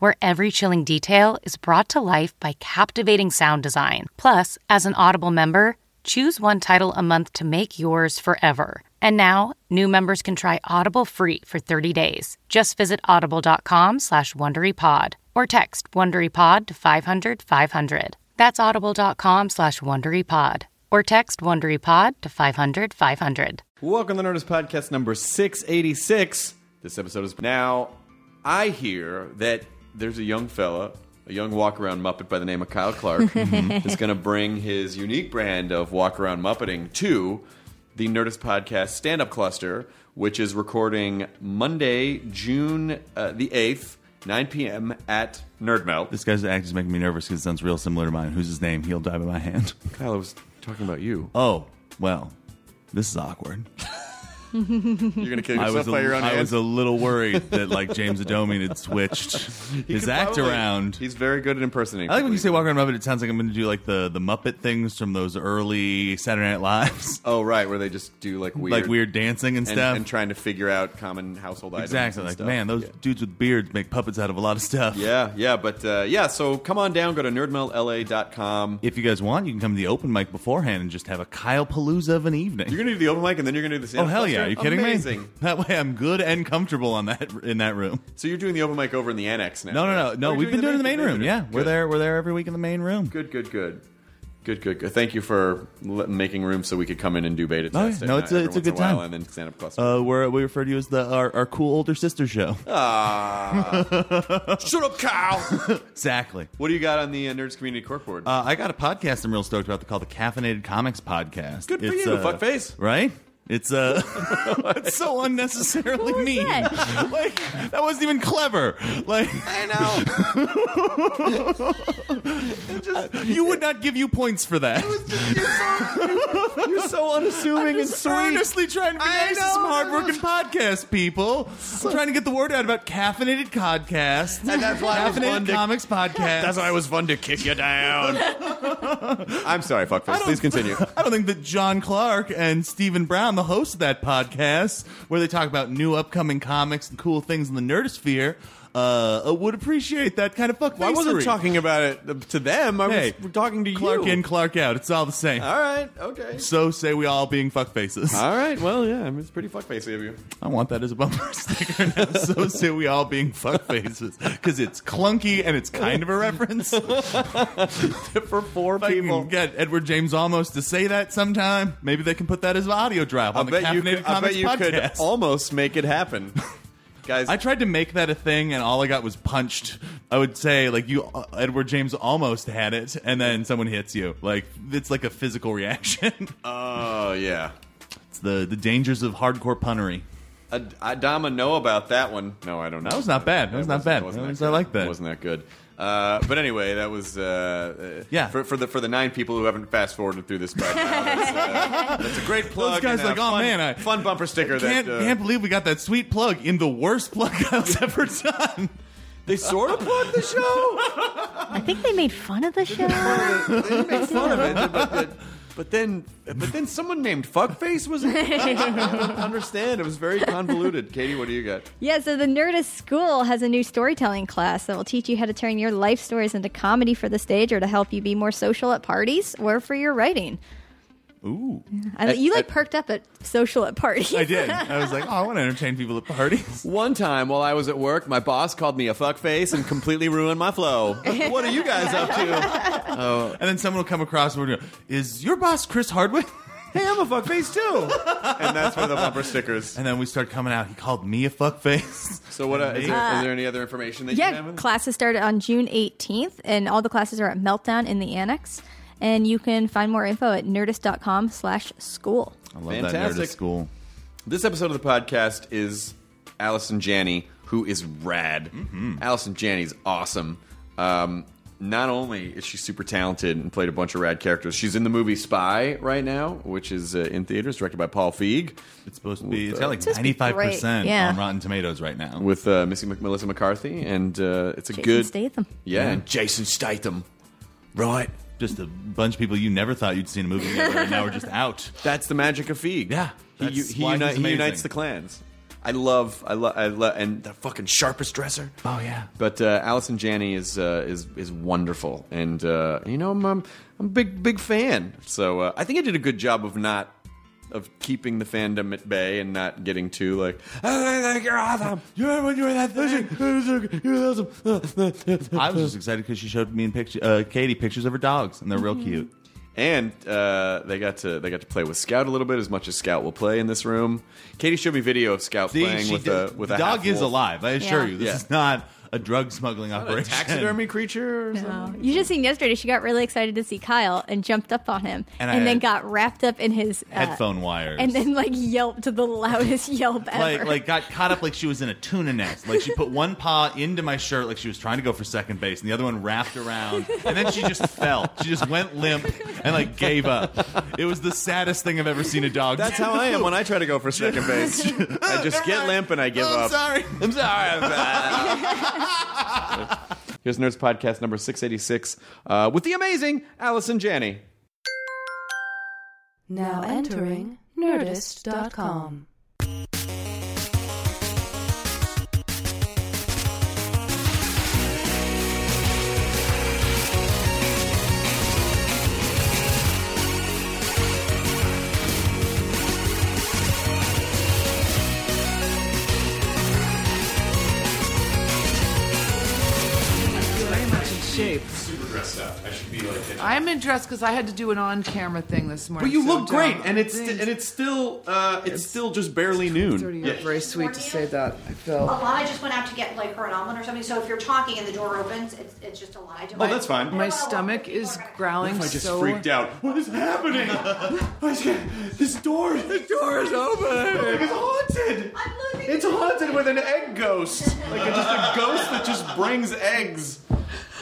where every chilling detail is brought to life by captivating sound design. Plus, as an Audible member, choose one title a month to make yours forever. And now, new members can try Audible free for 30 days. Just visit audible.com slash WonderyPod or text WonderyPod to 500 500. That's audible.com slash WonderyPod or text WonderyPod to 500 500. Welcome to Nerdist Podcast number 686. This episode is now. I hear that there's a young fella, a young walk around Muppet by the name of Kyle Clark, is going to bring his unique brand of walk around Muppeting to the Nerdist Podcast stand up cluster, which is recording Monday, June uh, the 8th, 9 p.m. at Nerdmelt. This guy's act is making me nervous because it sounds real similar to mine. Who's his name? He'll die by my hand. Kyle, I was talking about you. Oh, well, this is awkward. You're going to kill I yourself was, a, your own I hand? was a little worried that like James Adomian had switched He his could act probably- around. He's very good at impersonating. I like when you say people. walk around Muppet, it sounds like I'm going to do like the, the Muppet things from those early Saturday Night Lives. Oh, right, where they just do like weird, like weird dancing and and, stuff. and trying to figure out common household items. exactly. and Like, stuff. man, those Yeah. dudes with beards make puppets out of a lot of stuff. Yeah, yeah, but uh, yeah. So come on down. Go to nerdmeltla.com. If you guys want, you can come to the open mic beforehand and just have a Kyle Palooza of an evening. You're gonna do the open mic, and then you're gonna do the. Oh hell yeah! Are you kidding Amazing. me? That way I'm good and comfortable on that in that room. So you're doing the open mic over in the annex now? No, no, no, no. We've been doing it in the main room. Yeah, we're Good. there. We're there every week in the main room. Good, good, good, good, good, good. Thank you for l- making room so we could come in and do beta Oh, yeah. test. No, it's a- it's a good time. And then stand up cluster. Uh, we're, we refer to you as the our, our cool older sister show. Ah. Shut up, Kyle. exactly. what do you got on the uh, Nerds Community Corkboard? Uh, I got a podcast I'm real stoked about called the Caffeinated Comics Podcast. Good for It's, you, uh, fuckface. Right? It's uh, it's so unnecessarily mean. like that wasn't even clever. Like I know. you would not give you points for that. You're so unassuming and sweet. Earnestly trying to be I nice to know, some I hardworking podcast people. I'm trying to get the word out about caffeinated podcasts. And that's why it was fun caffeinated to- comics podcast. That's why it was fun to kick you down. I'm sorry, fuckface. Please continue. I don't think that John Clark and Stephen Brown, the host of that podcast, where they talk about new upcoming comics and cool things in the nerdosphere, uh, would appreciate that kind of fuck. Well, I wasn't talking about it to them. I was talking to you. Clark you. in, Clark out. It's all the same. All right. Okay. So say we all being fuck faces. All right. Well, yeah. I mean, it's pretty fuckfacey of you. I want that as a bumper sticker now. so say we all being fuck faces because it's clunky and it's kind of a reference. For four If I people. can get Edward James Olmos to say that sometime, maybe they can put that as an audio drop I on the bet you Caffeinated could. I Comics bet you could podcast. almost make it happen, guys. I tried to make that a thing, and all I got was punched. I would say, like you, uh, Edward James almost had it, and then someone hits you. Like it's like a physical reaction. Oh yeah. it's the the dangers of hardcore punnery. I, I Dama know about that one. No, I don't know. That was not bad. That was not wasn't- bad. wasn't That that was- good. I like that. Wasn't that good? Uh, but anyway, that was uh, uh, Yeah. For, for the for the nine people who haven't fast forwarded through this right now, that's, uh, that's a great plug. guys and, like, oh, fun, man, I- fun bumper sticker. Can't that uh, can't believe we got that sweet plug in the worst plug I've ever done. they sort of plugged the show. I think they made fun of the show. they didn't fun of it, but, but, but then but then someone named Fuckface was. I don't understand. It was very convoluted. Katie, what do you got? yeah, so the Nerdist School has a new storytelling class that will teach you how to turn your life stories into comedy for the stage or to help you be more social at parties or for your writing. Ooh. I, you like at- perked up at social at parties. I did. I was like, oh, I want to entertain people at parties. One time while I was at work, my boss called me a fuckface and completely ruined my flow. what are you guys up to? Oh. And then someone will come across and we're go, is your boss Chris Hardwick? Hey, I'm a fuckface too. and that's for the bumper stickers. And then we start coming out. He called me a fuckface. So what? Uh, is, there, is there any other information that you Yeah, have? classes started on June 18th, and all the classes are at Meltdown in the annex. And you can find more info at nerdist.com slash school. I love that Fantastic. nerd at school. This episode of the podcast is Allison Janney, who is rad. Allison Janney's awesome. Um, not only is she super talented and played a bunch of rad characters, she's in the movie Spy right now, which is uh, in theaters, directed by Paul Feig, It's supposed to be. It's got like supposed to be ninety five great, percent on Rotten Tomatoes right now. with uh, Missy Mc- Melissa McCarthy, and uh, it's a Jason good Statham. Yeah, Yeah. and Jason Statham. Right. Just a bunch of people you never thought you'd see in a movie together, and now we're just out. That's the magic of Feig. Yeah, he, that's he, why uni- he's he amazing. unites the clans. I love, I love, I love, and the fucking sharpest dresser. Oh yeah. But uh, Allison Janney is uh, is is wonderful, and uh, you know I'm, I'm I'm a big big fan. So uh, I think I did a good job of not of keeping the fandom at bay and not getting too like "Oh, you're awesome. You remember when you were that thing? You're awesome. I was just excited because she showed me and picture, uh, Katie pictures of her dogs, and they're real cute. And uh, they got to they got to play with Scout a little bit as much as Scout will play in this room. Katie showed me video of Scout See, playing she with did- a with the a dog is half-wolf. alive. I assure Yeah. you, this Yeah. is not a drug smuggling A operation. taxidermy creature. Or something? No. You just seen yesterday, she got really excited to see Kyle and jumped up on him And and, then got wrapped up in his uh, Headphone wires. and then like yelped the loudest yelp ever. like like got caught up like she was in a tuna nest. Like she put one paw into my shirt like she was trying to go for second base, and the other one wrapped around, and then she just fell. She just went limp and like gave up. It was the saddest thing I've ever seen a dog. That's do. how I am when I try to go for second base. I just get limp and I give Oh, I'm up. sorry. I'm sorry. I'm bad. Here's Nerds Podcast number 686 uh, with the amazing Allison Janney. Now entering Nerdist.com. I'm in dress because I had to do an on-camera thing this morning. But you so look great, and it's Thanks. and it's still uh, it's, still just barely Dirty, noon. you're very sweet to say that. I feel. Alana just went out to get like her an omelet or something. So if you're talking and the door opens, it's, it's just Alana. I don't Oh, that's fine. My stomach is growling I just so. freaked out. What is happening? I just- this door, this door is open. It's haunted. I'm losing It's haunted with an egg ghost, like just a ghost that just brings eggs.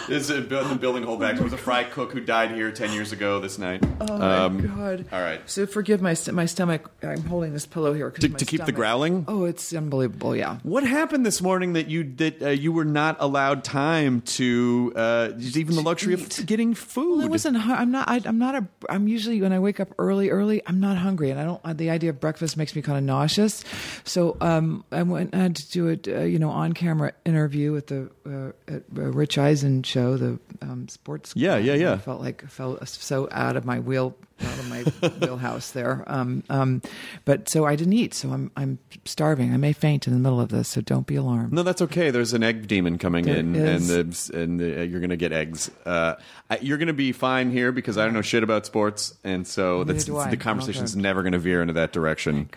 Is a the building holdback. There was a fry cook who died here ten years ago this night. Oh my Um, god! all right. So forgive my st- my stomach. I'm holding this pillow here To- my to keep the growling? Oh, it's unbelievable. Yeah. What happened this morning that you that uh, you were not allowed time to uh, even the luxury of getting food? Well, I wasn't. I'm not. I, I'm not a. I'm usually when I wake up early, early. I'm not hungry, and I don't. The idea of breakfast makes me kind of nauseous. So um, I went. I had to do a uh, you know on camera interview with the uh, at, uh, Rich Eisen show, the um, sports. Yeah, yeah, yeah. I felt like I felt so out of my wheel, out of my wheelhouse there. Um, um, but so I didn't eat. So I'm I'm starving. I may faint in the middle of this. So don't be alarmed. No, that's okay. There's an egg demon coming There in, is. and the, and the, uh, you're gonna get eggs. Uh, I, you're gonna be fine here because I don't know shit about sports, and so Neither that's, the conversation's Okay. never gonna veer into that direction.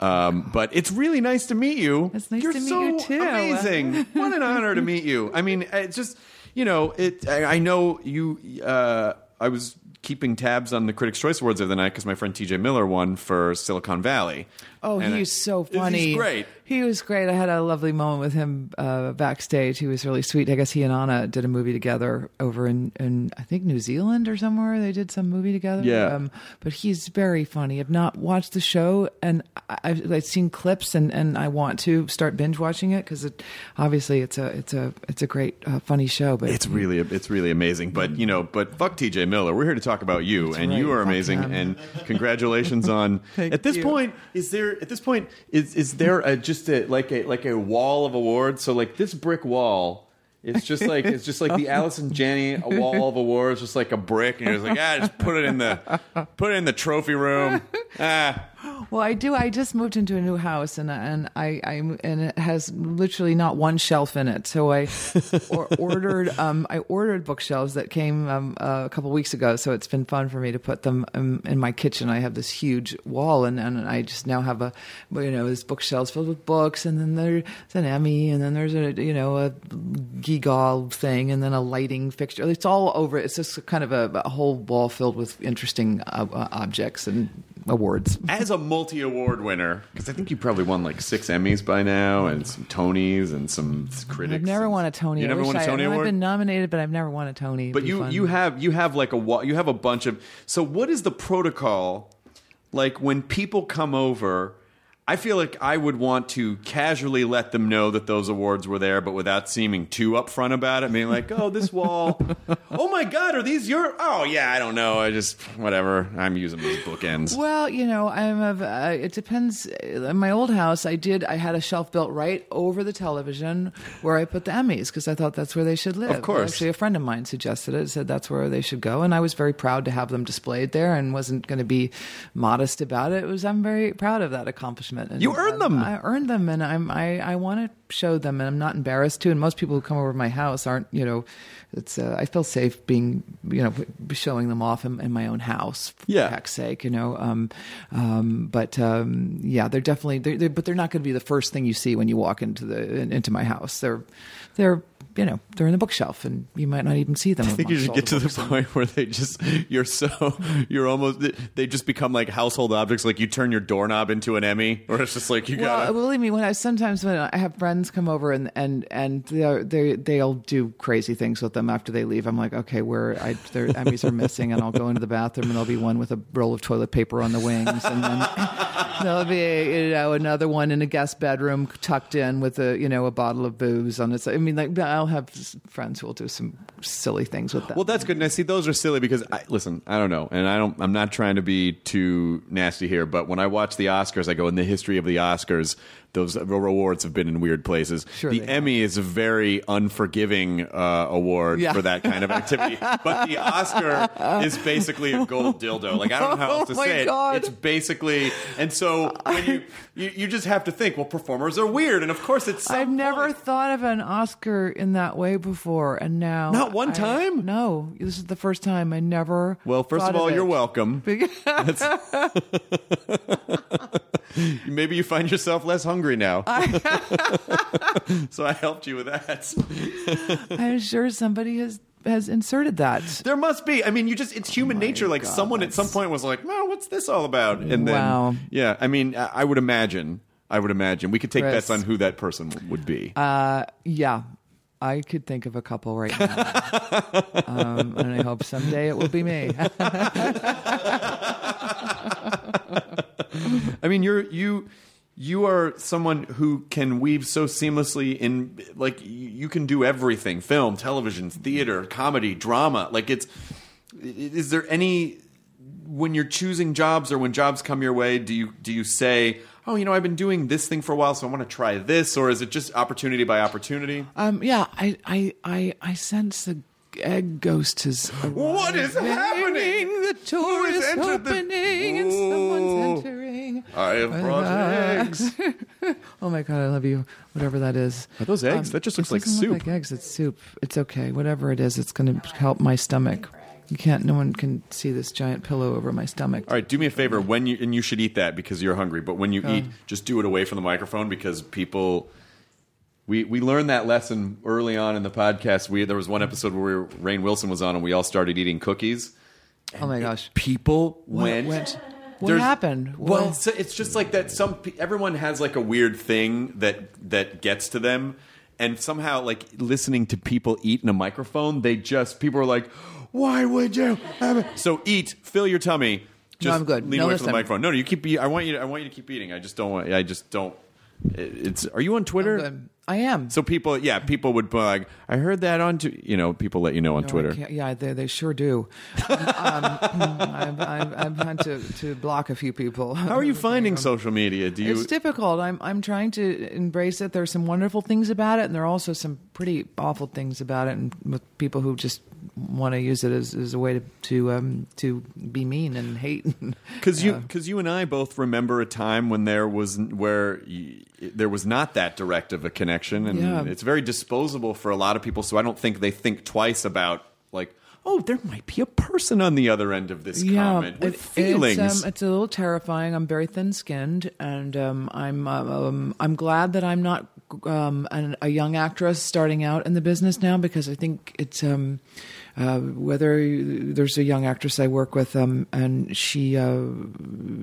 Um, but it's really nice to meet you. It's nice You're to meet so you, too. Amazing! what an honor to meet you. I mean, it's just you know, it. I, know you. Uh, I was keeping tabs on the Critics' Choice Awards of the night because my friend T.J. Miller won for Silicon Valley. Oh, And he I- was so He's funny. great. He was great. I had a lovely moment with him uh, backstage. He was really sweet. I guess he and Anna did a movie together over in, in I think New Zealand or somewhere. They did some movie together. Yeah. Um, but he's very funny. I've not watched the show, and I- I've, I've seen clips, and, and I want to start binge watching it because it, obviously it's a it's a it's a great uh, funny show. But It's really it's really amazing. But you know, but fuck TJ Miller. We're here to talk about you, and right. you are Fuck amazing. him. And congratulations on. At this you. point, is there at this point is is there a, just a, like a like a wall of awards? So like this brick wall It's just like it's just like the Allison Janney a wall of awards, just like a brick, and you're just like, ah, just put it in the put it in the trophy room. Ah, Well, I do. I just moved into a new house, and and I, I and it has literally not one shelf in it. So I or, ordered um I ordered bookshelves that came um, a couple weeks ago. So it's been fun for me to put them um, in my kitchen. I have this huge wall, and and I just now have a you know this bookshelves filled with books, and then there's an Emmy, and then there's a you know a Gigal thing, and then a lighting fixture. It's all over. It's just kind of a, a whole wall filled with interesting uh, uh, objects and awards. as a multi award winner, because I think you probably won like six Emmys by now, and some Tonys, and some critics. I've never won a Tony. You I never won a Tony I've been nominated, but I've never won a Tony. But It'd be you fun. you have you have like a you have a bunch of so what is the protocol like when people come over I feel like I would want to casually let them know that those awards were there, but without seeming too upfront about it. Being like, "Oh, this wall. oh my God, are these your? Oh yeah, I don't know. I just whatever. I'm using these bookends. Well, you know, I'm. Uh, it depends. In my old house, I did. I had a shelf built right over the television where I put the Emmys because I thought that's where they should live. Of course. actually, a friend of mine suggested it. Said that's where they should go, and I was very proud to have them displayed there, and wasn't going to be modest about it. It was. I'm very proud of that accomplishment. And, You earned them. I earned them, and I'm. I, I want to show them, and I'm not embarrassed to. And most people who come over to my house aren't. You know, it's. Uh, I feel safe being. You know, showing them off in, in my own house. For Yeah. heck's sake, you know. Um, um, but um, yeah, they're definitely. They're, they're, but they're not going to be the first thing you see when you walk into the in, into my house. They're, they're. You know, they're in the bookshelf, and you might not even see them. I think you should get to the point where they just you're so you're almost they just become like household objects. Like you turn your doorknob into an Emmy, or it's just like you Well, gotta. believe me, when I sometimes when I have friends come over and and and they're, they they'll do crazy things with them after they leave. I'm like, okay, where I, their Emmys are missing, and I'll go into the bathroom and there'll be one with a roll of toilet paper on the wings, and then there'll be you know another one in a guest bedroom tucked in with a you know a bottle of booze on its. I mean, like I'll have friends who will do some silly things with that. Well, that's good. Now, see, those are silly because I, listen, I don't know, and I don't. I'm not trying to be too nasty here, but when I watch the Oscars, I go in the history of the Oscars. Those rewards have been in weird places. Sure the Emmy is a very unforgiving uh, award Yeah. for that kind of activity, but the Oscar is basically a gold dildo. Like I don't know how else to Oh say God. it. It's basically, and so when you, you you just have to think, well, performers are weird, and of course it's. I've never point. thought of an Oscar in that way before, and now Not one I- time? No, this is the first time. I never. Well, first of all, it. you're welcome. That's- Maybe you find yourself less hungry now. so I helped you with that. I'm sure somebody has has inserted that. There must be. I mean, you just, it's human nature. Like God, someone at some point was like, well, what's this all about? And then, Wow. yeah, I mean, I I would imagine. I would imagine. We could take Chris. bets on who that person would be. Uh, yeah, I could think of a couple right now, um, and I hope someday it will be me. I mean, you're you you are someone who can weave so seamlessly in like you can do everything: film, television, theater, comedy, drama. Like it's is there any when you're choosing jobs or when jobs come your way, do you do you say, "Oh, you know, I've been doing this thing for a while, so I want to try this," or is it just opportunity by opportunity? um, yeah, I, I, I, I sense the egg ghost has. What is happening? The door is entered the- opening, and someone's entering. I have brought uh, eggs. Oh my god, I love you. Whatever that is. Are those eggs? Um, that just looks like doesn't look soup. like eggs. It's soup. It's okay. Whatever it is, it's going to help my stomach. You can't. No one can see this giant pillow over my stomach. All right, do me a favor when you and you should eat that because you're hungry. But when you eat, just do it away from the microphone because people. We we learned that lesson early on in the podcast. We there was one episode where Rainn Wilson was on and we all started eating cookies. Oh my gosh. People What went. went- what happened? Well, What- so it's just like that. Some everyone has like a weird thing that that gets to them, and somehow like listening to people eat in a microphone, they just people are like, "Why would you?" have it?" So eat, fill your tummy. Just I'm good. Lean No, away from the microphone. No, no, you keep. I want you. To, I want you to keep eating. I just don't want. I just don't. It- it's. Are you on Twitter? Good. I am. So people, yeah, people would be like, I heard that on, t-, you know, people let you know on No, Twitter. yeah, they, they sure do. um, I've, I've, I've had to, to block a few people. How are you finding social media? Do you? It's difficult. I'm I'm trying to embrace it. There's some wonderful things about it, and there are also some pretty awful things about it, and with people who just want to use it as, as a way to to um, to be mean and hate. Because you, because you and I both remember a time when there was where y- there was not that direct of a connection, and Yeah. it's very disposable for a lot of people. So I don't think they think twice about like, oh, there might be a person on the other end of this comment with it- feelings. It's, um, it's a little terrifying. I'm very thin-skinned, and um, I'm um, I'm glad that I'm not um, an, a young actress starting out in the business now because I think it's um, uh, whether you- there's a young actress I work with, um, and she, uh,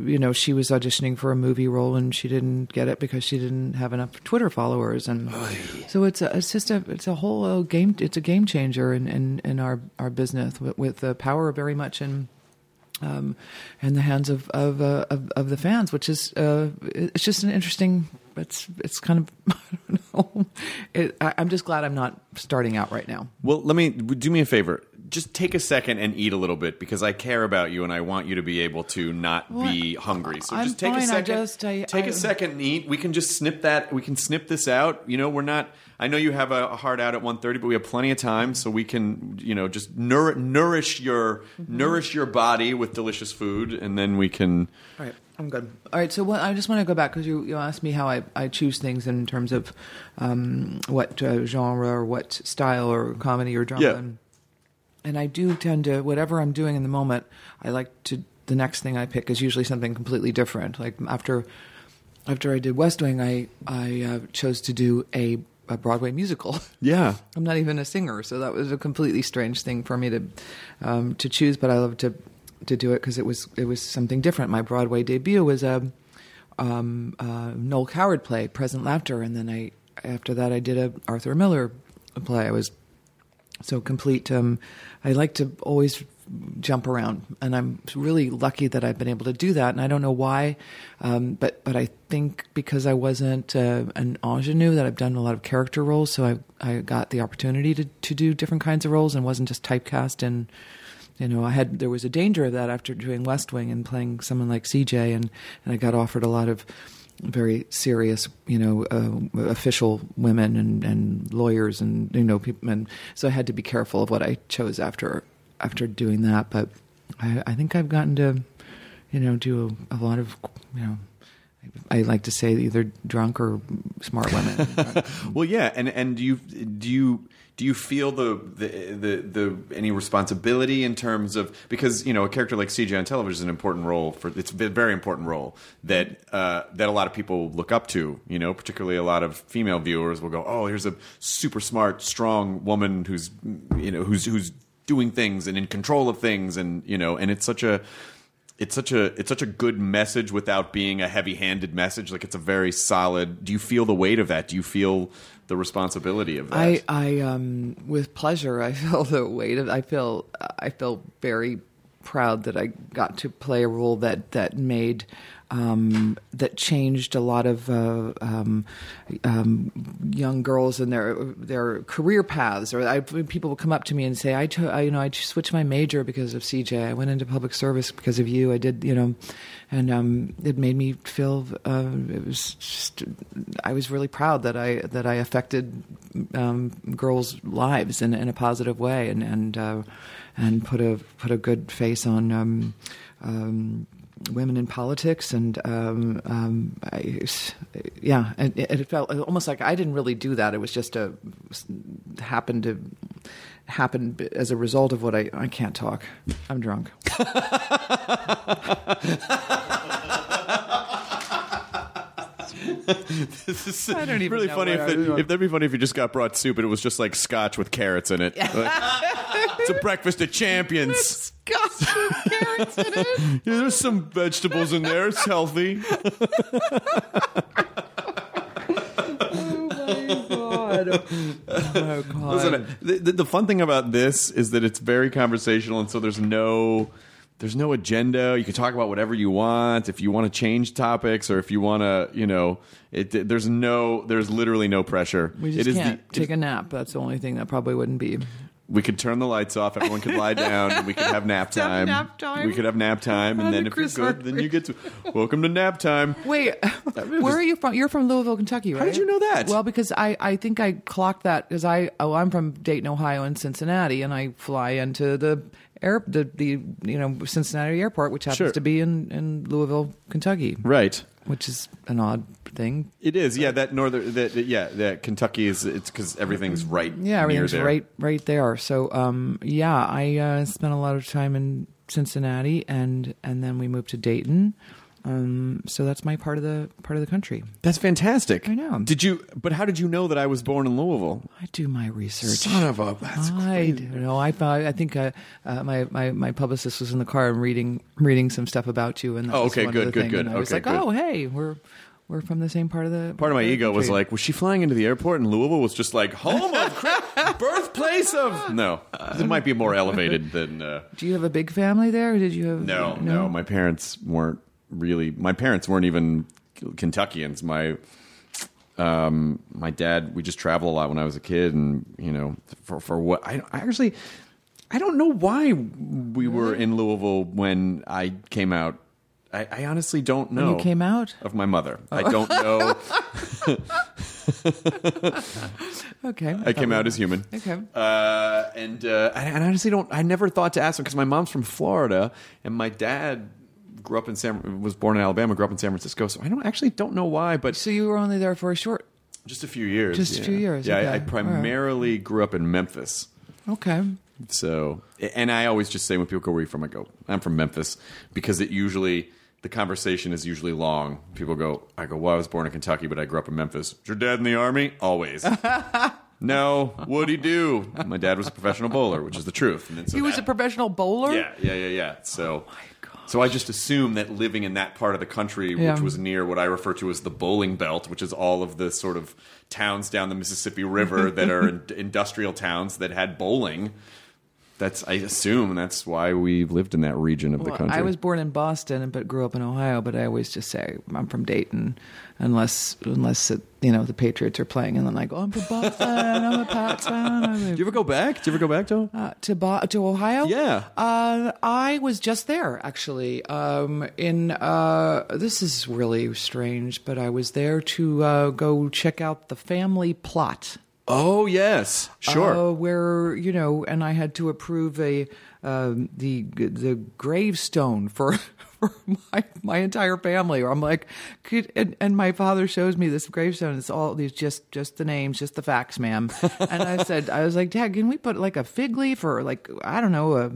you know, she was auditioning for a movie role and she didn't get it because she didn't have enough Twitter followers, and so it's a, it's just a it's a whole uh, game it's a game changer in in, in our our business with, with the power very much in um, in the hands of of, uh, of of the fans, which is uh, it's just an interesting. It's it's kind of I don't know. It, I, I'm just glad I'm not starting out right now. Well, let me do me a favor. Just take a second and eat a little bit because I care about you and I want you to be able to not be hungry. So I'm just take fine. a I second. just- I- take I- a second and eat. We can just snip that. We can snip this out. You know, we're not. I know you have a, a hard out at 1.30, but we have plenty of time, so we can, you know, just nour- nourish your Mm-hmm. nourish your body with delicious food, and then we can. All right, I'm good. All right, so what, I just want to go back because you, you asked me how I, I choose things in terms of um, what uh, genre or what style or comedy or drama. Yeah. And, and I do tend to whatever I'm doing in the moment. I like to the next thing I pick is usually something completely different. Like after after I did West Wing, I I uh, chose to do a, a Broadway musical. Yeah. I'm not even a singer, so that was a completely strange thing for me to um, to choose. But I love to to do it because it was it was something different. My Broadway debut was a um, uh, Noel Coward play, Present Laughter, and then I after that I did a Arthur Miller play. I was so complete. Um, I like to always jump around, and I'm really lucky that I've been able to do that. And I don't know why, um, but but I think because I wasn't uh, an ingenue, that I've done a lot of character roles, so I I got the opportunity to to do different kinds of roles and wasn't just typecast and. You know, I had there was a danger of that after doing West Wing and playing someone like CJ, and, and I got offered a lot of very serious, you know, uh, official women and, and lawyers and you know people, and so I had to be careful of what I chose after after doing that. But I, I think I've gotten to, you know, do a, a lot of, you know, I like to say either drunk or smart women. Well, yeah, and and do you do you do you feel the, the the the any responsibility in terms of because you know a character like CJ on television is an important role for it's a very important role that uh, that a lot of people look up to. You know, particularly a lot of female viewers will go, "Oh, here's a super smart, strong woman who's you know who's who's doing things and in control of things," and you know, and it's such a it's such a it's such a good message without being a heavy-handed message like it's a very solid do you feel the weight of that do you feel the responsibility of that I, I, um, with pleasure, I feel the weight of. I feel, I feel very proud that I got to play a role that that made. Um, that changed a lot of uh, um, um, young girls and their their career paths. Or I, people will come up to me and say, "I, to, I, you know, I switched my major because of CJ. I went into public service because of you. I did, you know," and um, it made me feel uh, it was just. I was really proud that I that I affected um, girls' lives in, in a positive way, and and uh, and put a put a good face on. Um, um, women in politics and um, um, I, yeah it, it felt almost like I didn't really do that. It was just a happened to happen as a result of what I I can't talk. I'm drunk this is I don't even really know funny if, I that, was- if that'd be funny if you just got brought soup and it was just like scotch with carrots in it. Like, it's a breakfast of champions. Disgusting. Carrots in yeah, there's some vegetables in there. It's healthy. Oh my god. Oh, Listen, the, the, the fun thing about this is that it's very conversational, and so there's no there's no agenda. You can talk about whatever you want. If you want to change topics, or if you want to, you know, it, there's no, there's literally no pressure. We It just is the- can't it- take a nap. That's the only thing that probably wouldn't be. we could turn the lights off. Everyone could lie down. and we could have nap have time. nap time. We could have nap time, and then the if you're Chris good, then you get to welcome to nap time. Wait, where are you from? You're from Louisville, Kentucky, right? How did you know that? Well, because I, I think I clocked that because I oh I'm from Dayton, Ohio, and Cincinnati, and I fly into the air the, the you know Cincinnati airport, which happens Sure. to be in in Louisville, Kentucky, Right. which is an odd thing. It is, yeah. That northern, that, that- yeah, that Kentucky is. It's because everything's right. Yeah, everything's right right there. So um, yeah, I uh, spent a lot of time in Cincinnati, and and then we moved to Dayton. Um, so that's my part of the part of the country. That's fantastic. I know. Did you? But how did you know that I was born in Louisville? I do my research. Son of a. That's I don't know. I thought- I think uh, uh, my, my my publicist was in the car and reading reading some stuff about you, and that Oh, was okay, one good, of the good, good. And I was Okay, like, good. oh, hey, we're we're from the same part of the Part of my ego was like, was she flying into the airport and Louisville was just like home of birthplace of? No, it might be more elevated than. Uh, do you have a big family there? Or did you have no, no, my parents weren't really. My parents weren't even Kentuckians. My um, my dad. We just traveled a lot when I was a kid, and you know, for for what I, I actually. I don't know why we were in Louisville when I came out. I, I honestly don't know. When you came out? of my mother. I don't know. Okay, I came out as human. Okay. Uh, and uh, I, I honestly don't. I never thought to ask because my mom's from Florida and my dad grew up in San. Was born in Alabama, grew up in San Francisco. So I don't actually don't know why, but So you were only there for a short. just a few years. Just a few years, Yeah, I, okay. I right. primarily grew up in Memphis. Okay. So, and I always just say when people go, "Where are you from?" I go, "I'm from Memphis," because it usually the conversation is usually long. People go, "I go, well, I was born in Kentucky, but I grew up in Memphis." Is your dad in the army? Always. no. What'd he do? My dad was a professional bowler, which is the truth. So He was that- a professional bowler. yeah, yeah, yeah, yeah. So, oh so I just assume that living in that part of the country, Yeah. which was near what I refer to as the bowling belt, which is all of the sort of towns down the Mississippi River that are in, industrial towns that had bowling. That's I assume that's why we lived in that region of the country. I was born in Boston, but grew up in Ohio. But I always just say I'm from Dayton, unless unless it, you know the Patriots are playing, and then I go I'm Boston. I'm a Pats fan. I'm a- Do you ever go back? Do you ever go back to? uh, to Bo- to Ohio? Yeah. uh, I was just there actually. Um, in uh, this is really strange, but I was there to uh, go check out the family plot. Oh yes, sure. Uh, where you know, and I had to approve a um, the the gravestone for. For my, my entire family, or I'm like, and, and my father shows me this gravestone. It's all these just just the names, just the facts, ma'am. and I said, I was like, Dad, can we put like a fig leaf or like I don't know a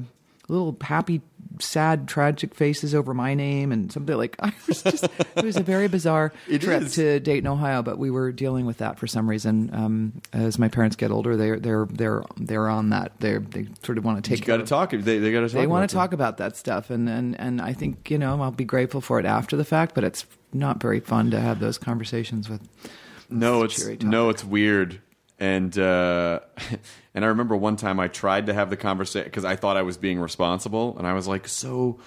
little happy, sad, tragic faces over my name and something like. I was just it was a very bizarre It trip is. to Dayton, Ohio, but we were dealing with that for some reason. Um, as my parents get older, they're they're they're they're on that. They they sort of want to take. you got to talk. They, they got to talk. They want to talk about that stuff, and, and and I think you know I'll be grateful for it after the fact, but it's not very fun to have those conversations with. No, It's it's a cheery topic. no, it's weird. And uh, and I remember one time I tried to have the conversation because I thought I was being responsible, and I was like, "So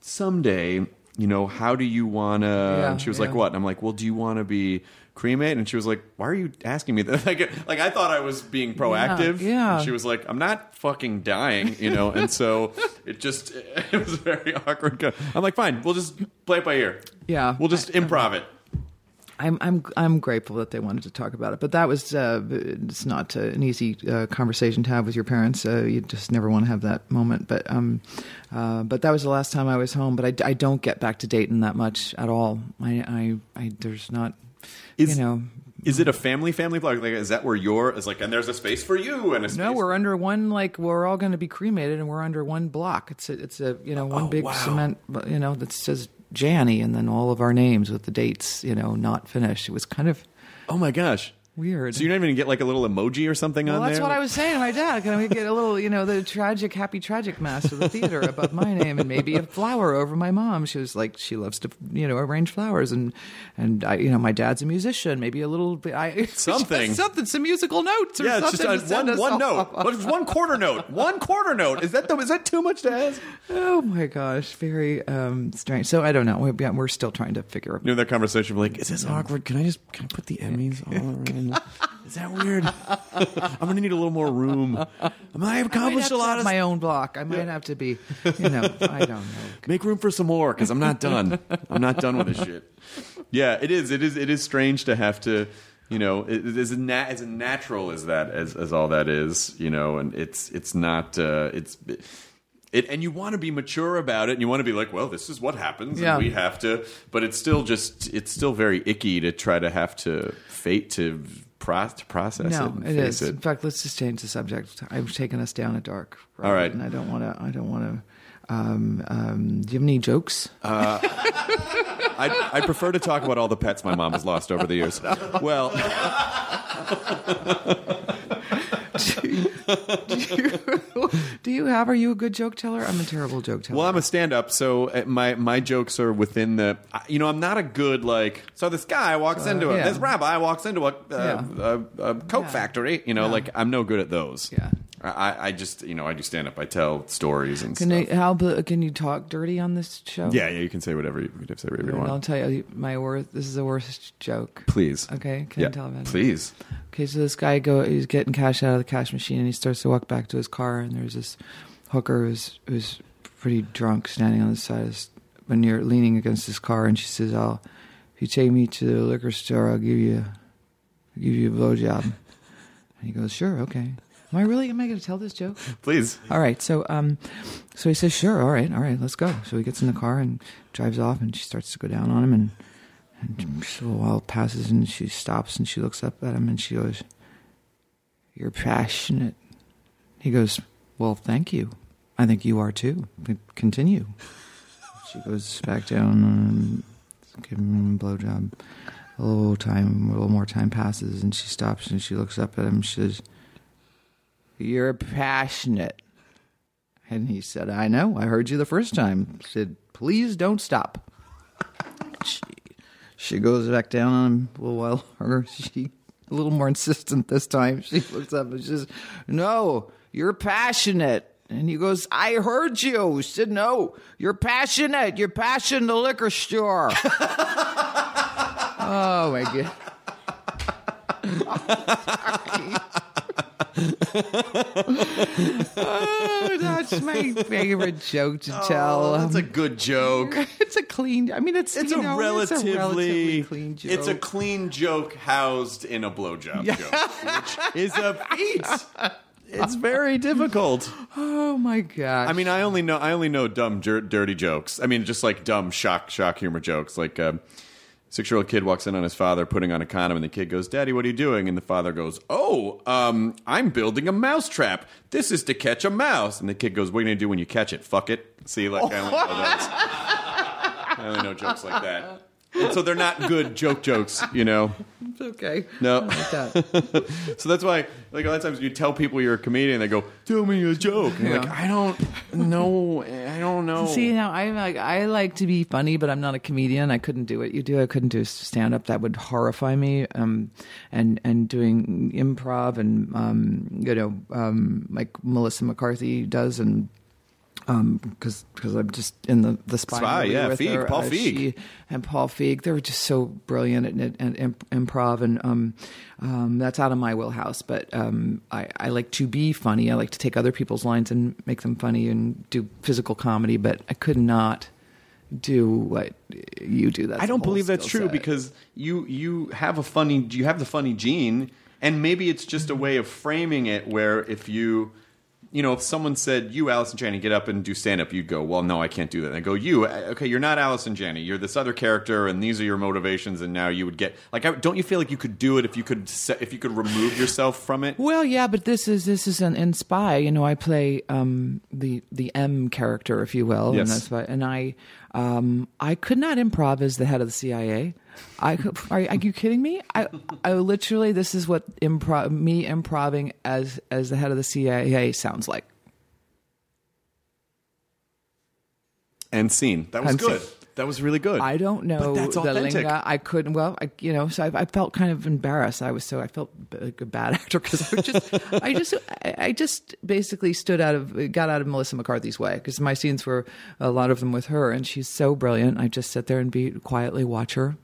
someday, you know, how do you wanna?" Yeah, and she was yeah. like, "What?" And I'm like, "Well, do you want to be cremated?" And she was like, "Why are you asking me that?" like, like I thought I was being proactive. yeah. And she was like, "I'm not fucking dying," you know. and so it just it was very awkward. I'm like, "Fine, we'll just play it by ear." Yeah. we'll just improv it. I'm I'm I'm grateful that they wanted to talk about it, but that was uh, it's not uh, an easy uh, conversation to have with your parents. Uh, you just never want to have that moment. But um, uh, but that was the last time I was home. But I, I don't get back to Dayton that much at all. I I, I there's not Is- you know Is it a family family blog? Like, is that where you're? Is like, and there's a space for you and a space. no we're under one like we're all going to be cremated and we're under one block. It's a, it's a you know one Oh, big wow. cement you know that says Janney and then all of our names with the dates you know not finished. It was kind of Oh my gosh! Weird. So you're not even gonna get like a little emoji or something well, on that's there? That's what I was saying to my dad. Can we get a little, you know, the tragic, happy, tragic mass of the theater above my name, and maybe a flower over my mom? She was like, she loves to, you know, arrange flowers, and and I, you know, my dad's a musician. Maybe a little bit, I Something. something, some musical notes or Yeah, it's something. just send one one note. Is one quarter note? One quarter note. Is that the, is that too much to ask? Oh my gosh, very um, strange. So I don't know. We're, we're still trying to figure out. You know that conversation. Like, is this awkward? Can I just can I put the Emmys all around? Is that weird? I'm gonna need a little more room. I mean, I've accomplished a lot of. my own block. I might have to be, you know, I don't know. Make room for some more because I'm not done. I'm not done with this shit. Yeah, it is. It is. It is strange to have to. You know, it, it is na- as natural as that as as all that is. You know, and it's it's not. Uh, it's. It, and you want to be mature about it, and you want to be like, "Well, this is what happens, Yeah. and we have to." But it's still just, it's still very icky to try to have to fate to, pro- to process No, it. and it. In fact, let's just change the subject. I've taken us down a dark road. All right. and I don't want to. I don't want to. Um, um, do you have any jokes? I, I prefer to talk about all the pets my mom has lost over the years. Well, do you have? Are you a good joke teller? I'm a terrible joke teller. Well, I'm a stand-up, so uh, my my jokes are within the. You know, I'm not a good like. So this guy walks So, into a yeah. this rabbi walks into a, uh, a, a coke Yeah. factory. You know, Yeah. like I'm no good at those. Yeah. I, I just you know I do stand-up. I tell stories and Can stuff. you, how can you talk dirty on this show? yeah, yeah, you can say whatever you, you can say whatever you And I'll tell you my worst. This is the worst joke. Please. Okay, can yeah, I tell about it? please. Okay, so this guy go he's getting cash out of the cash machine and he starts to walk back to his car and there's this hooker who's who's pretty drunk standing on the side of his, when you're leaning against his car and she says, I'll if you take me to the liquor store I'll give you I'll give you a blowjob. and he goes, Sure, okay. Am I really am I gonna tell this joke? Please. All right, so um, so he says, "Sure, all right, all right, let's go." So he gets in the car and drives off, and she starts to go down on him, and and so a while passes, and she stops and she looks up at him, and she goes, "You're passionate." He goes, "Well, thank you. I think you are too. Continue." She goes back down and give him a blowjob. A little time, a little more time passes, and she stops and she looks up at him. She says, "You're passionate." And he said, I know. I heard you the first time. She said, please don't stop. She, she goes back down on him a little while longer. She, a little more insistent this time. She looks up and she says, No, you're passionate. And he goes, I heard you. Said, No, you're passionate. You're passionate the liquor store. oh, my God. oh, that's my favorite joke to oh, tell. Oh, that's a good joke. it's a clean. I mean, it's It's, a, know, relatively, it's a relatively clean joke. It's a clean joke housed in a blowjob joke, which is a feat. It's very difficult. oh my gosh! I mean, I only know I only know dumb, jer- dirty jokes. I mean, just like dumb shock shock humor jokes. Like a six year old kid walks in on his father putting on a condom, and the kid goes, "Daddy, what are you doing?" And the father goes, "Oh, um, I'm building a mouse trap. This is to catch a mouse." And the kid goes, "What are you gonna do when you catch it? Fuck it." See, like I only know those. I only know jokes like that. And so they're not good joke jokes, you know. it's okay. No. Like that. So that's why, like, a lot of times you tell people you're a comedian, they go, "Tell me a joke." And you're Yeah. like, I don't know. I don't know. See now, I'm like I like to be funny, but I'm not a comedian. I couldn't do what you do. I couldn't do stand up. That would horrify me. Um, and and doing improv and um, you know, um, like Melissa McCarthy does, and um, because because I'm just in the the spy, Spy, yeah, with Feig, her. Paul uh, Feig. and Paul Feig. They were just so brilliant at, at, at imp- improv, and um, um, that's out of my wheelhouse. But um, I, I like to be funny. I like to take other people's lines and make them funny and do physical comedy. But I could not do what you do. That's I don't believe that's true set. because you you have a funny you have the funny gene, and maybe it's just a way of framing it where if you. You know, if someone said, "You, Allison Janney, get up and do stand up," you'd go, "Well, no, I can't do that." And I go, "You, uh, okay, you're not Allison Janney. You're this other character, and these are your motivations." And now you would get like, I, don't you feel like you could do it if you could if you could remove yourself from it? Well, yeah, but this is this is an in Spy. You know, I play um, the the M character, if you will, Yes. and that's why. And I um, I could not improv as the head of the CIA. I are, are you kidding me? I, I literally this is what improv me improving as as the head of the CIA sounds like. And scene. That was And good. scene. That was really good. I don't know the authentic. lingo. I couldn't. Well, I, you know, so I, I felt kind of embarrassed. I was so I felt like a bad actor because I was just, I just, I, I just basically stood out of, got out of Melissa McCarthy's way because my scenes were a lot of them with her, and she's so brilliant. I just sit there and be quietly watch her,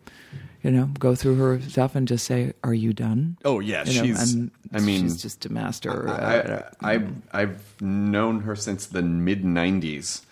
you know, go through her stuff and just say, "Are you done?" Oh yeah, You know, she's. and I mean, she's just a master. uh, I, I, I've known her since the mid '90s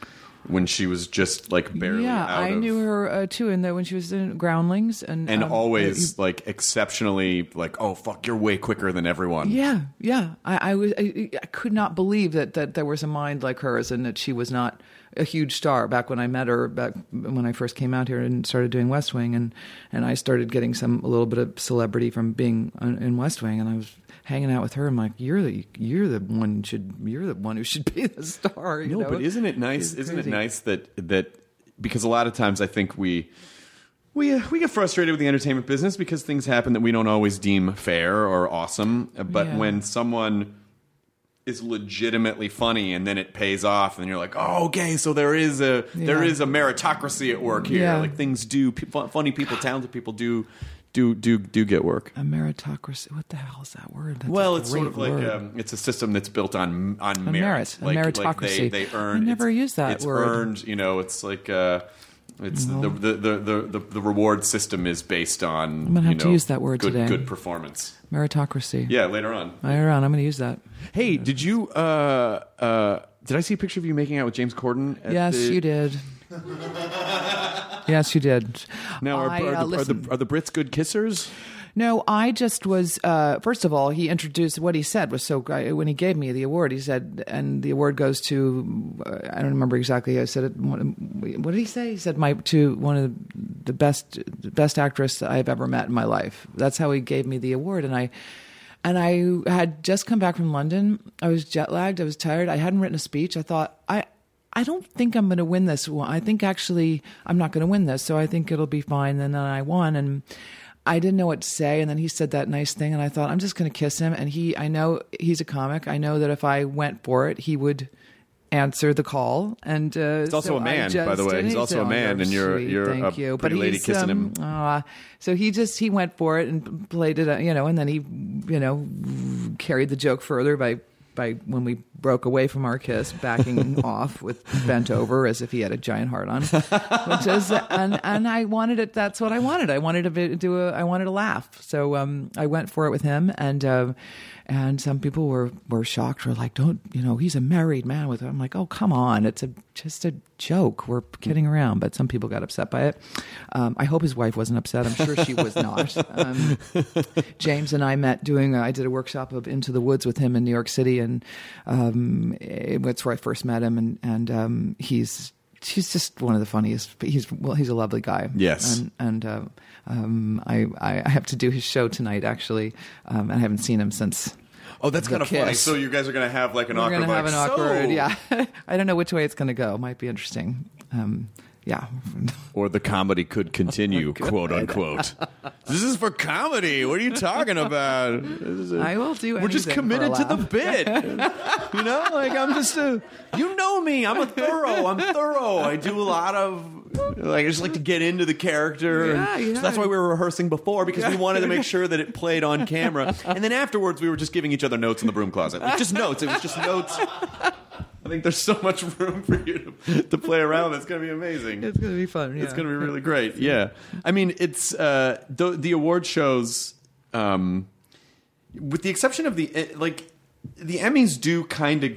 when she was just like barely yeah, I of, knew her uh, too, in the when she was in Groundlings, and and um, always like exceptionally like, oh fuck, you're way quicker than everyone. Yeah, yeah. I, I was I, I could not believe that that there was a mind like hers and that she was not a huge star back when I met her back when I first came out here and started doing West Wing and and I started getting some a little bit of celebrity from being in West Wing and I was hanging out with her. I'm like, you're the you're the one should you're the one who should be the star. You No, know? but isn't it nice? It's Isn't it nice that that because a lot of times I think we we uh, we get frustrated with the entertainment business because things happen that we don't always deem fair or awesome. Uh, But Yeah. when someone is legitimately funny and then it pays off and you're like oh okay so there is a there Yeah. is a meritocracy at work here Yeah. like things do funny people talented people do do do do get work A meritocracy. What the hell is that word? That's a well, it's sort of like word. um, it's a system that's built on on merit, merit, a like, Like meritocracy. they, they earn. I never it's- used that It's word. earned. You know, it's like uh, it's the, the, the, the the the reward system is based on. I'm gonna have you to use that word good, today. Good performance. meritocracy. Yeah, later on. Later on, I'm going to use that. Hey, did you? Uh, uh, did I see a picture of you making out with James Corden? at Yes, the- you did. yes, you did. Now, are, I, are, uh, the, are, the, are the Brits good kissers? No, I just was. Uh, first of all, he introduced what he said was so great. When he gave me the award, he said, and the award goes to uh, I don't remember exactly. I said it. What, what did he say? He said my to one of the best the best actress I've ever met in my life. That's how he gave me the award, and I. And I had just come back from London. I was jet lagged. I was tired. I hadn't written a speech. I thought, I, I don't think I'm going to win this one. I think actually I'm not going to win this. So I think it'll be fine. And then I won. And I didn't know what to say. And then he said that nice thing. And I thought, I'm just going to kiss him. And he, I know he's a comic. I know that if I went for it, he would answer the call. And uh, He's also so a man, just- by the way. He's also a man, and you're- sweet. you're Thank a you. pretty but lady kissing um, him. uh, so he just he went for it and played it, uh, you know, and then he, you know, carried the joke further by by when we broke away from our kiss, backing off with bent over as if he had a giant heart on, which is and and I wanted it. That's what I wanted. I wanted to do a. I wanted to laugh. So um, I went for it with him, and uh, and some people were were shocked. Were like, "Don't you know he's a married man with?" I'm like, "Oh come on, it's a just a joke. We're kidding around." But some people got upset by it. Um, I hope his wife wasn't upset. I'm sure she was not. Um, James and I met doing. I did a workshop of Into the Woods with him in New York City, and um, it, that's where I first met him. And and um, he's he's just one of the funniest. He's well, he's a lovely guy. Yes. and and uh, um, I I have to do his show tonight actually, um, and I haven't seen him since. Oh, that's kind of funny. So you guys are going to have like an We're awkward. gonna have like, an awkward, "So-" yeah. I don't know which way it's gonna go. Might be interesting. Um, yeah. Or the comedy could continue, quote unquote. this is for comedy. What are you talking about? This is a- I will do We're just anything for a committed to the bit. you know, like I'm just a. You know me. I'm a thorough. I'm thorough. I do a lot of. Like I just like to get into the character. and- Yeah, yeah. So that's why we were rehearsing before because we wanted to make sure that it played on camera. And then afterwards, we were just giving each other notes in the broom closet. Like, just notes. It was just notes. I think there's so much room for you to, to play around. It's going to be amazing. It's gonna be fun. It's going to be really great. Yeah. I mean, it's uh, the, the award shows, um, with the exception of the, eh, like, the Emmys do kind of,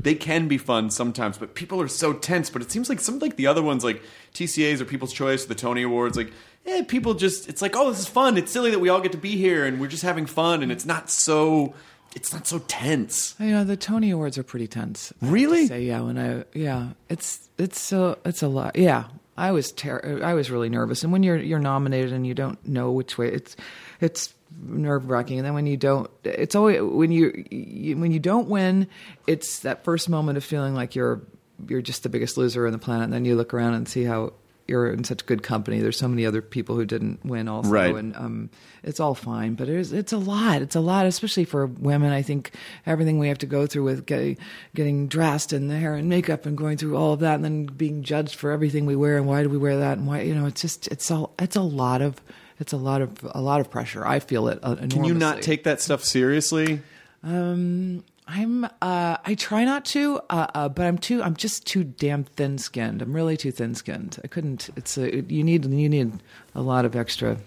they can be fun sometimes, but people are so tense. But it seems like some, like the other ones, like TCAs or People's Choice, the Tony Awards, like, eh, people just, it's like, oh, this is fun. It's silly that we all get to be here and we're just having fun. And it's not so, it's not so tense. You know, the Tony Awards are pretty tense. I have to Really? Say yeah. When I yeah, it's it's so it's a lot. Yeah, I was ter- I was really nervous, and when you're you're nominated and you don't know which way it's it's nerve wracking, and then when you don't, it's always when you, you when you don't win, it's that first moment of feeling like you're you're just the biggest loser on the planet, and then you look around and see how you're in such good company. There's so many other people who didn't win also, Right. and um, it's all fine. But it's it's a lot. It's a lot, especially for women. I think everything we have to go through with getting getting dressed and the hair and makeup and going through all of that, and then being judged for everything we wear and why do we wear that and why you know it's just it's all it's a lot of it's a lot of a lot of pressure. I feel it. Uh, Can you not take that stuff seriously? Um, I'm. Uh, I try not to, uh, uh, but I'm too. I'm just too damn thin skinned. I'm really too thin skinned. I couldn't. It's a. You need. You need a lot of extra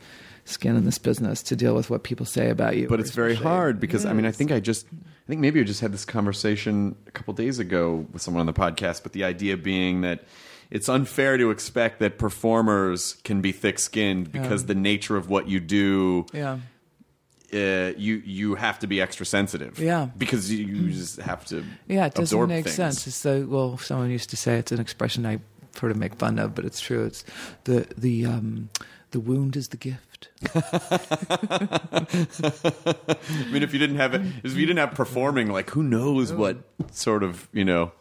skin in this business to deal with what people say about you. But it's very hard because I mean I think I just I think maybe I just had this conversation a couple days ago with someone on the podcast, but the idea being that it's unfair to expect that performers can be thick-skinned because the nature of what you do Yeah. uh, you you have to be extra sensitive. Yeah. Because you, you just have to Yeah, it doesn't make things. sense. It's the well, someone used to say it's an expression I sort of make fun of, but it's true. It's the the um the wound is the gift. I mean, if you didn't have it, if you didn't have performing, like who knows what sort of you know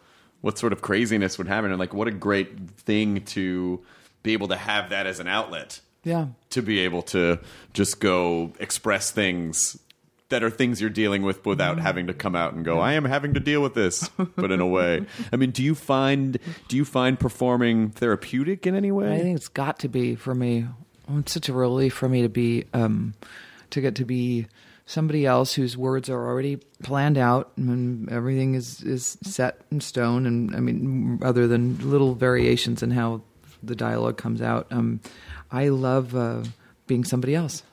what sort of craziness would happen, and like what a great thing to be able to have that as an outlet, Yeah. to be able to just go express things that are things you're dealing with without Mm-hmm. having to come out and go, I am having to deal with this, but in a way. I mean, do you find do you find performing therapeutic in any way? I think it's got to be for me. It's such a relief for me to be um, to get to be somebody else whose words are already planned out and everything is is set in stone. And I mean, other than little variations in how the dialogue comes out, um, I love uh, being somebody else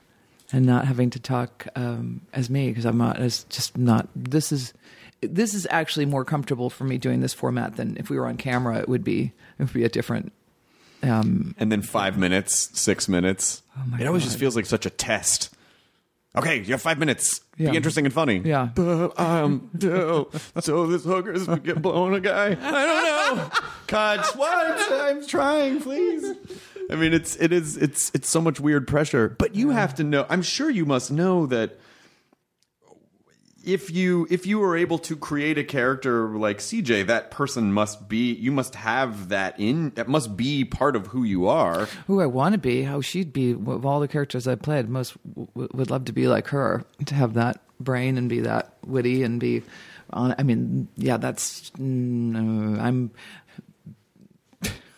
and not having to talk um, as me because I'm not as just not. This is this is actually more comfortable for me doing this format than if we were on camera. It would be it would be a different. Um, and then five minutes, six minutes. Oh my it always God. just feels like such a test. Okay, you have five minutes. Yeah. Be interesting and funny. Yeah. But um, so, so this hooker's gonna get blowing a guy. I don't know. Cut. What? I'm trying, please. I mean, it's it is it's it's so much weird pressure. But you have to know. I'm sure you must know that if you if you were able to create a character like CJ, that person must be you must have that in that must be part of who you are. who I want to be, how she'd be of all the characters I played. Most w- would love to be like her, to have that brain and be that witty and be. On, I mean, yeah, that's. I'm.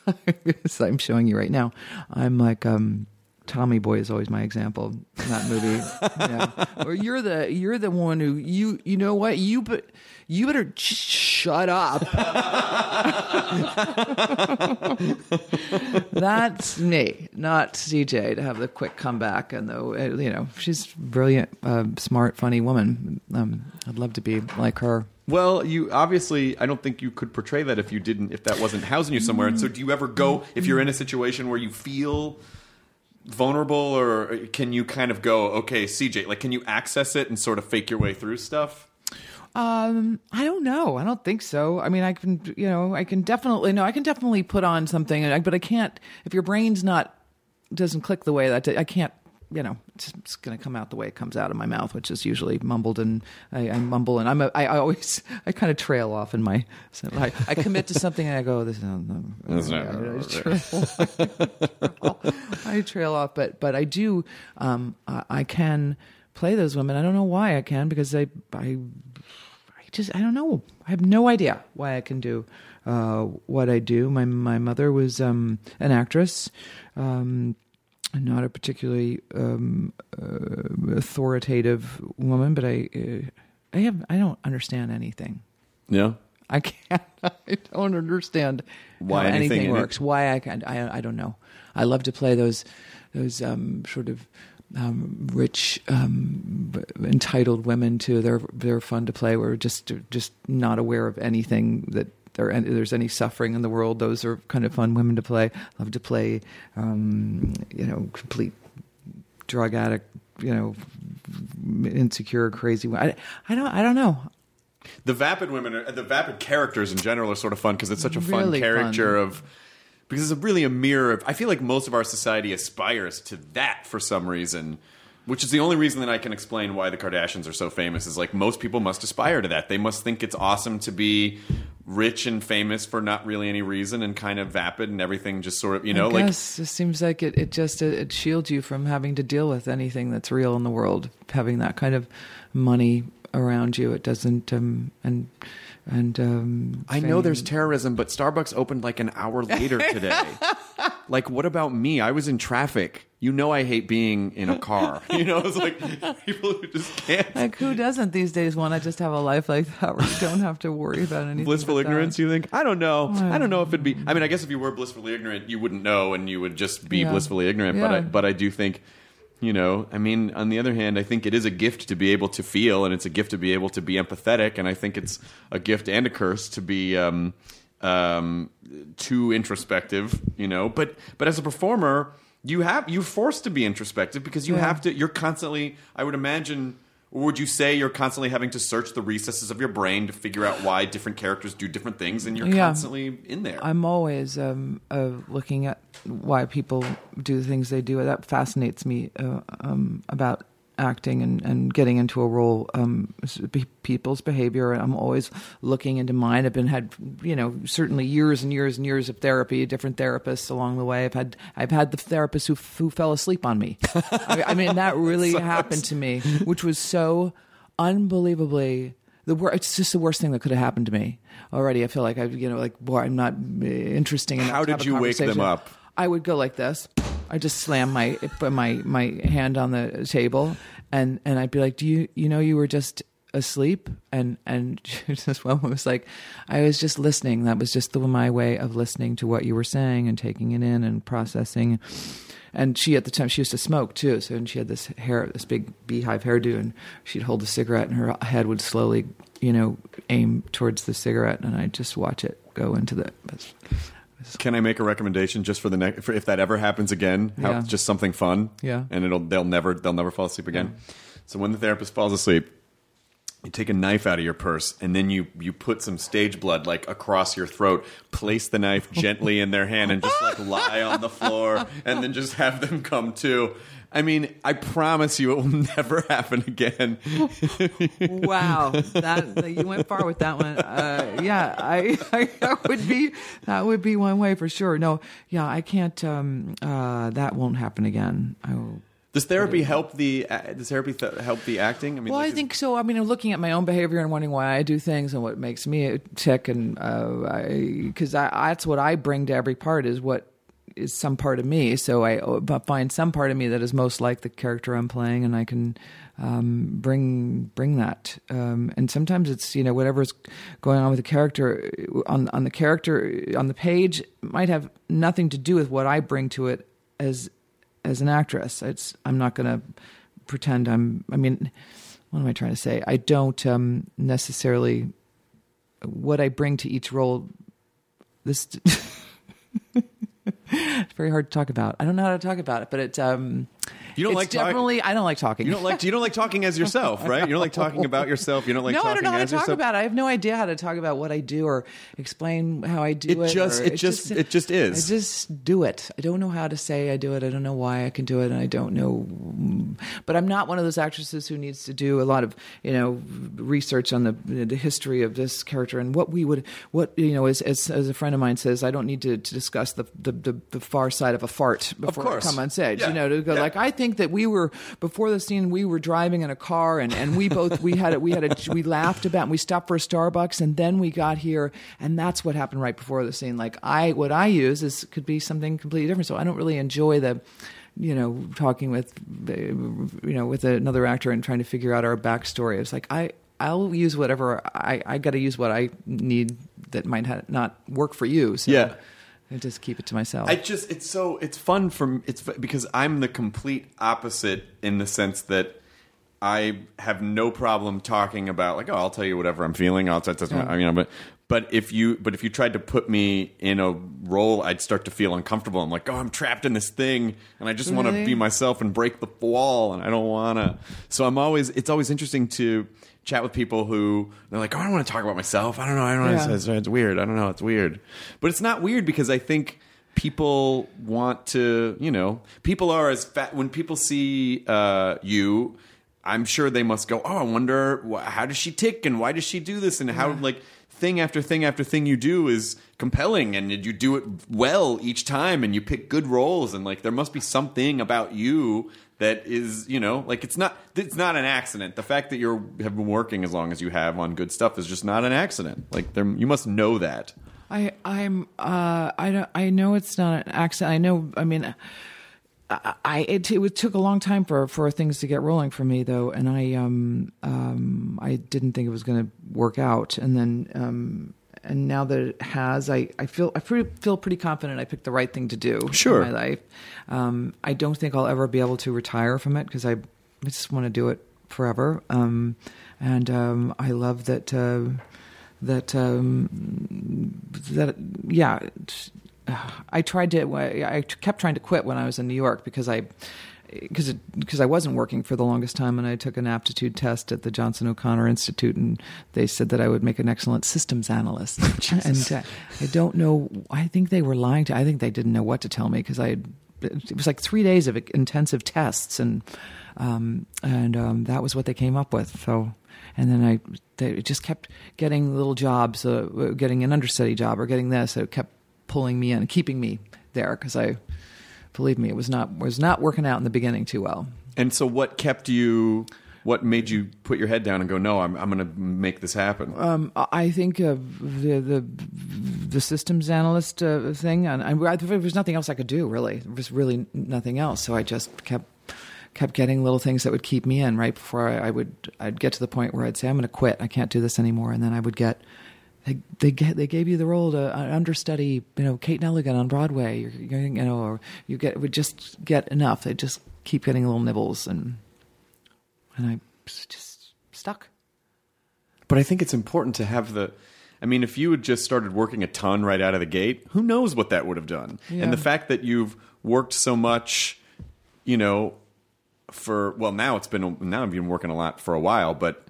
I'm showing you right now. I'm like um, Tommy Boy is always my example in that movie. yeah. Or you're the you're the one who you you know what you but you better sh- shut up. That's me, not CJ, to have the quick comeback. And though uh, you know she's a brilliant, uh, smart, funny woman. Um, I'd love to be like her. Well, you obviously, I don't think you could portray that if you didn't, if that wasn't housing you somewhere. And so, do you ever go if you're in a situation where you feel vulnerable, or can you kind of go, okay, CJ, like, can you access it and sort of fake your way through stuff? Um, I don't know. I don't think so. I mean, I can, you know, I can definitely no, I can definitely put on something, but I can't if your brain's not doesn't click the way that I can't. You know, it's, it's going to come out the way it comes out of my mouth, which is usually mumbled, and I, I mumble, and I'm a, I, I always I kind of trail off in my. I, I commit to something, and I go, "This is no, no, not- I trail, I trail off, but but I do. Um, I, I can play those women. I don't know why I can because I I I just I don't know. I have no idea why I can do uh, what I do. My my mother was um, an actress, um, not a particularly um, uh, authoritative woman, but I uh, I have I don't understand anything. Yeah. I can't. I don't understand Why how anything anything works. Why I can. I I don't know. I love to play those those um, sort of um, rich, um, entitled women too. They're they're fun to play. We're just just not aware of anything that there there's any suffering in the world. Those are kind of fun women to play. Love to play. Um, you know, complete drug addict. You know, insecure, crazy. I I don't I don't know. The vapid women, are, the vapid characters in general are sort of fun because it's such a fun Really character fun. of because it's really a mirror of. I feel like most of our society aspires to that for some reason, which is the only reason that I can explain why the Kardashians are so famous. Is like most people must aspire to that. They must think it's awesome to be rich and famous for not really any reason and kind of vapid and everything just sort of you know I like guess it seems like it, it just it, it shields you from having to deal with anything that's real in the world. Having that kind of money around you, it doesn't um and and um I know there's terrorism, but Starbucks opened like an hour later today. like, what about me? I was in traffic. You know, I hate being in a car. You know, it's like people who just can't. like who doesn't these days want to just have a life like that where you don't have to worry about anything. Blissful that? ignorance, you think? I don't know. I don't know if it'd be. I mean, I guess if you were blissfully ignorant, you wouldn't know, and you would just be Yeah. blissfully ignorant. But I, but I do think, you know, I mean, on the other hand, I think it is a gift to be able to feel, and it's a gift to be able to be empathetic, and I think it's a gift and a curse to be um, um, too introspective. You know, but but as a performer, you have you're forced to be introspective because you Yeah. have to. You're constantly. I would imagine. Would you say you're constantly having to search the recesses of your brain to figure out why different characters do different things, and you're Yeah. constantly in there? I'm always um, uh, looking at why people do the things they do. That fascinates me uh, um, about acting and, and getting into a role. Um, people's behavior. I'm always looking into mine. I've been had you know certainly years and years and years of therapy, different therapists along the way. I've had I've had the therapist who who fell asleep on me. I, I mean that really happened to me, which was so unbelievably the wor- it's just the worst thing that could have happened to me already. I feel like I've you know, like boy, I'm not uh, interesting. enough How did you wake them up? I would go like this. I just slam my my my hand on the table, and and I'd be like, "Do you you know you were just asleep?" And and this woman was like, "I was just listening. That was just the, my way of listening to what you were saying and taking it in and processing." And she at the time she used to smoke too, so and she had this hair, this big beehive hairdo, and she'd hold a cigarette, and her head would slowly, you know, aim towards the cigarette, and I'd just watch it go into the. Can I make a recommendation just for the next if that ever happens again? How, Yeah. Just something fun. Yeah. And it'll they'll never they'll never fall asleep again. So when the therapist falls asleep, you take a knife out of your purse and then you you put some stage blood like across your throat. Place the knife gently in their hand and just like lie on the floor and then just have them come to. I mean, I promise you, it will never happen again. Wow, that you went far with that one. Uh, yeah, I, I that would be that would be one way for sure. No, yeah, I can't. Um, uh, that won't happen again. I will. Does therapy help the uh, does therapy th- help the acting? I mean, Well, like, I think so. I mean, I'm looking at my own behavior and wondering why I do things and what makes me tick, and because I, that's what I bring to every part is what is some part of me. So I uh, find some part of me that is most like the character I'm playing, and I can um, bring bring that. Um, and sometimes it's you know whatever's going on with the character on on the character on the page might have nothing to do with what I bring to it as as an actress. It's I'm not going to pretend I'm. I mean, what am I trying to say? I don't um, necessarily what I bring to each role. This it's very hard to talk about. I don't know how to talk about it, but it's um. You don't it's like talk- I don't like talking. You don't like you don't like talking as yourself, right? You don't like talking about yourself. You don't like no, talking I don't know how to talk yourself. about it. I have no idea how to talk about what I do or explain how I do It it. just- or it just- it just is. I just do it. I don't know how to say I do it. I don't know why I can do it, and I don't know. But I'm not one of those actresses who needs to do a lot of you know research on the the history of this character and what we would what you know as as, as a friend of mine says. I don't need to, to discuss the, the the the far side of a fart before. I come on stage. Yeah. You know, to go Yeah. like I think that we were before the scene we were driving in a car and, and we both we had a, we had a we laughed about and we stopped for a Starbucks and then we got here and that's what happened right before the scene. Like I what I use is could be something completely different. So I don't really enjoy the you know talking with you know with another actor and trying to figure out our backstory. It's like I I'll use whatever I I got to use what I need that might ha- not work for you. So Yeah. I just keep it to myself. I just it's so it's fun from it's because I'm the complete opposite in the sense that I have no problem talking about like oh I'll tell you whatever I'm feeling I'll tell you I mean but but if you but if you tried to put me in a role I'd start to feel uncomfortable. I'm like oh I'm trapped in this thing and I just want to be myself and break the wall and I don't want to so I'm always it's always interesting to chat with people who they're like oh I don't want to talk about myself. I don't know I don't know. Yeah. it's, it's weird. I don't know. It's weird. But it's not weird because I think people want to you know people are as fat when people see uh, you i'm sure they must go oh i wonder wh- how does she tick and why does she do this and how like thing after thing after thing you do is compelling and you do it well each time and you pick good roles and like there must be something about you that is you know like it's not it's not an accident. The fact that you're have been working as long as you have on good stuff is just not an accident. Like there you must know that. I I'm uh I don't I know it's not an accident. I know I mean I, it, it took a long time for for things to get rolling for me though and I um um I didn't think it was going to work out and then um and now that it has, I, I feel I pretty, feel pretty confident I picked the right thing to do Sure. in my life. Um, I don't think I'll ever be able to retire from it because I, I just want to do it forever. Um, and um, I love that uh, that um, that yeah. I tried to. I kept trying to quit when I was in New York because I because because I wasn't working for the longest time, and I took an aptitude test at the Johnson O'Connor Institute, and they said that I would make an excellent systems analyst. and uh, I don't know. I think they were lying to. I think they didn't know what to tell me because I. Had, it was like three days of intensive tests, and um, and um, that was what they came up with. So, and then I they just kept getting little jobs, uh, getting an understudy job or getting this. It kept pulling me in, keeping me there because I believe me, it was not was not working out in the beginning too well. and so what kept you what made you put your head down and go no i'm, I'm going to make this happen Um, I think uh, the the the systems analyst uh, thing, and I, I, there was nothing else I could do. Really, there was really nothing else. So I just kept kept getting little things that would keep me in. Right before I, I would, I'd get to the point where I'd say, "I'm going to quit. I can't do this anymore," and then I would get. They they, get, they gave you the role to uh, understudy, you know, Kate Nelligan on Broadway. You're, you're, you know, or you get would just get enough. They just keep getting little nibbles, and and I just stuck. But I think it's important to have the. I mean, if you had just started working a ton right out of the gate, who knows what that would have done? Yeah. And the fact that you've worked so much, you know, for well, now it's been now I've been working a lot for a while, but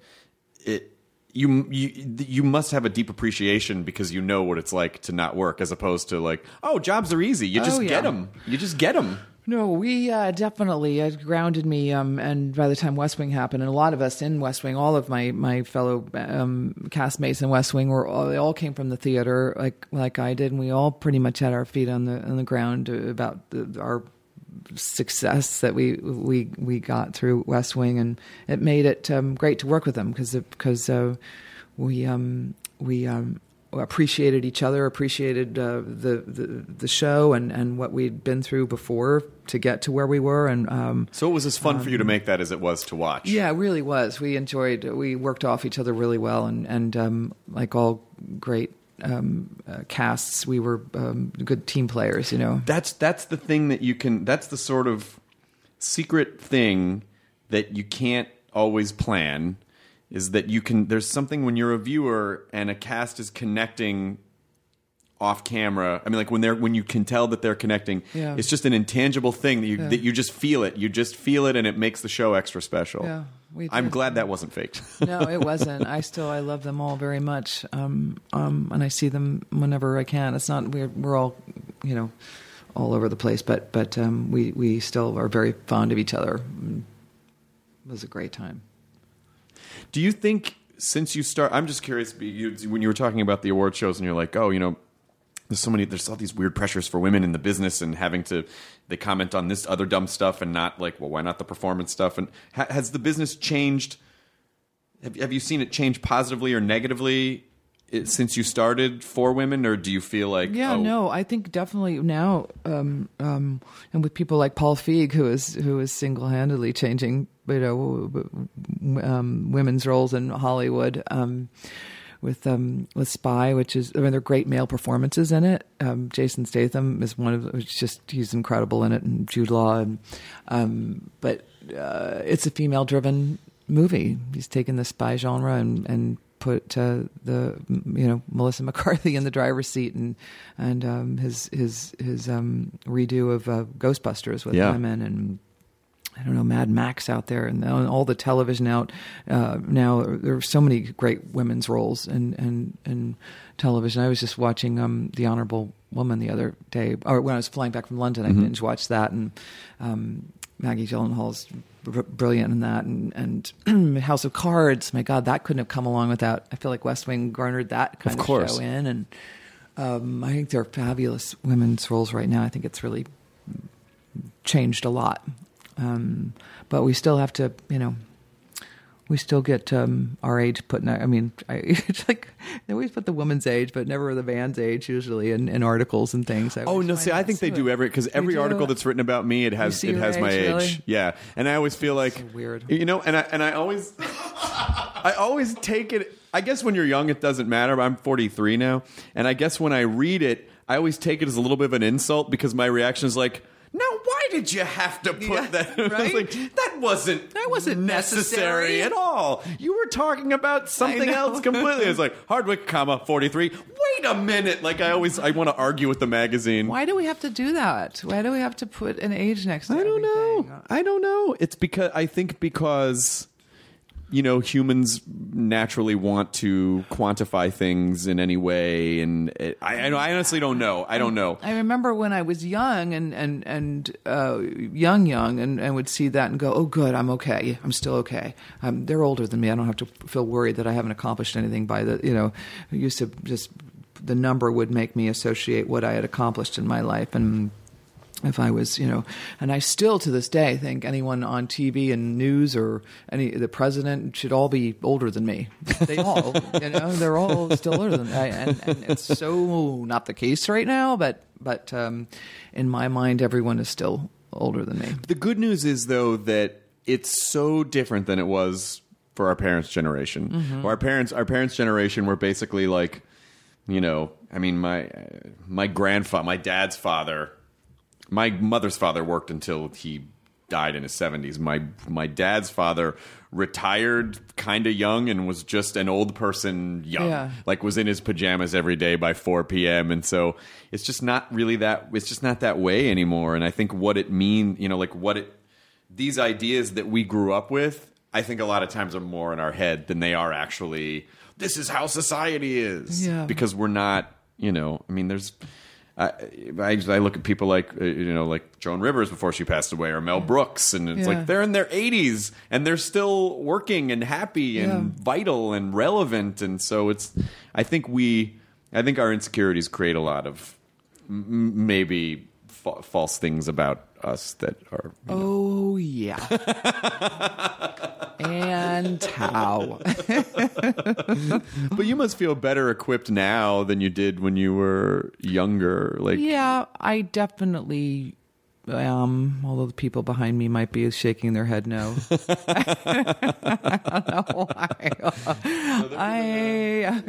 it you you you must have a deep appreciation because you know what it's like to not work, as opposed to like, oh, jobs are easy, you just Oh, yeah. get them, you just get them. No, we uh, definitely it grounded me. Um, and by the time West Wing happened, and a lot of us in West Wing, all of my my fellow um, castmates in West Wing were all, they all came from the theater, like like I did, and we all pretty much had our feet on the on the ground about the, our success that we we we got through West Wing, and it made it um, great to work with them because because uh, we um, we um, appreciated each other, appreciated uh, the, the the show and and what we'd been through before to get to where we were, and um, So it was as fun for you to make that as it was to watch. yeah, it really was. We enjoyed. We worked off each other really well, and and um, like all great um, uh, casts, we were um, good team players. You know. that's that's the thing that you can that's the sort of secret thing that you can't always plan is that you can there's something when you're a viewer and a cast is connecting off camera i mean like when they're when you can tell that they're connecting Yeah. it's just an intangible thing that you Yeah. that you just feel it you just feel it and it makes the show extra special Yeah, we i'm did. glad that wasn't faked no, it wasn't. I still I love them all very much, um, um, and I see them whenever I can. It's not we're we're all, you know, all over the place, but but um, we we still are very fond of each other. It was a great time. Do you think since you start? I'm just curious. You, when you were talking about the award shows, and you're like, oh, you know, there's so many. There's all these weird pressures for women in the business, and having to they comment on this other dumb stuff, and not like, well, why not the performance stuff? And ha- has the business changed? Have, have you seen it change positively or negatively it, since you started for women, or do you feel like, Yeah, oh, no, I think definitely now, um, um, and with people like Paul Feig, who is who is single handedly changing, you know, um, women's roles in Hollywood. With um, with Spy, which is I mean, there are great male performances in it. Um, Jason Statham is one of it's just he's incredible in it, and Jude Law, and um, but uh, it's a female driven movie. He's taken the spy genre and and put uh, the you know Melissa McCarthy in the driver's seat and and um, his his his um, redo of uh, Ghostbusters with Yeah. women and I don't know Mad Max out there and all the television out uh, now. There are so many great women's roles in in, in television. I was just watching um, The Honorable Woman the other day, or when I was flying back from London, I binge watched that and. Um, Maggie Gyllenhaal's br- brilliant in that, and and House of Cards. My God, that couldn't have come along without. I feel like West Wing garnered that kind Of of, show in, and um, I think they're fabulous women's roles right now. I think it's really changed a lot, um, but we still have to, you know. We still get um, our age put in. I mean, I, it's like they always put the woman's age, but never the man's age. Usually in, in articles and things. I Oh no! See, I think they do every because every do? article that's written about me, it has it has my age, age. really? Yeah, and I always feel like So weird. You know, and I and I always, I always take it. I guess when you're young, it doesn't matter. But I'm 43 now, and I guess when I read it, I always take it as a little bit of an insult because my reaction is like. Did you have to put Yeah, that? Right? like, that wasn't That wasn't necessary necessary. at all. You were talking about something else completely. It's like Hardwick, comma forty three. Wait a minute! Like I always, I want to argue with the magazine. Why do we have to do that? Why do we have to put an age next to I don't know. I don't know. It's because I think because you know humans naturally want to quantify things in any way, and it, I, I honestly don't know. I don't know. I remember when I was young and and and uh, young, young, and, and would see that and go, "Oh, good, I'm okay. I'm still okay. Um, they're older than me. I don't have to feel worried that I haven't accomplished anything by the you know." Used to just the number would make me associate what I had accomplished in my life and. If I was, you know, and I still to this day think anyone on TV and news or any the president should all be older than me. They all, you know, they're all still older than I, and, and it's so not the case right now. But but um, in my mind, everyone is still older than me. The good news is though that it's so different than it was for our parents' generation. Mm-hmm. Our parents, our parents' generation, were basically like, you know, I mean, my my grandfather, my dad's father, my mother's father worked until he died in his seventies. My my dad's father retired kind of young and was just an old person young Yeah. like was in his pajamas every day by 4 p.m. and so it's just not really that it's just not that way anymore and I think what it mean you know like what it these ideas that we grew up with I think a lot of times are more in our head than they are actually this is how society is Yeah. because we're not you know I mean there's I, I, I look at people like uh, you know like Joan Rivers before she passed away or Mel Brooks and it's Yeah. like they're in their 80s and they're still working and happy and Yeah. vital and relevant and so it's I think we I think our insecurities create a lot of m- maybe fa- false things about us that are you know, Oh yeah, and how? but you must feel better equipped now than you did when you were younger like Yeah, I definitely am. Although the people behind me might be shaking their head no. I don't know why. I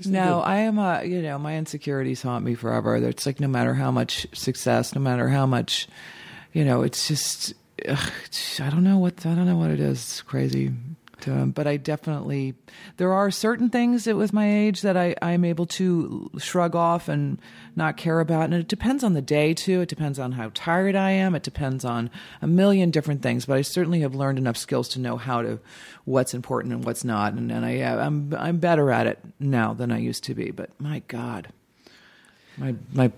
no, I am a you know my insecurities haunt me forever. It's like no matter how much success, no matter how much, you know, it's just ugh, I don't know what I don't know what it is. It's crazy. Um, but I definitely there are certain things that with my age that I I'm able to shrug off and not care about, and it depends on the day too. It depends on how tired I am. It depends on a million different things. But I certainly have learned enough skills to know how to what's important and what's not, and, and I I'm I'm better at it now than I used to be. But my God, my my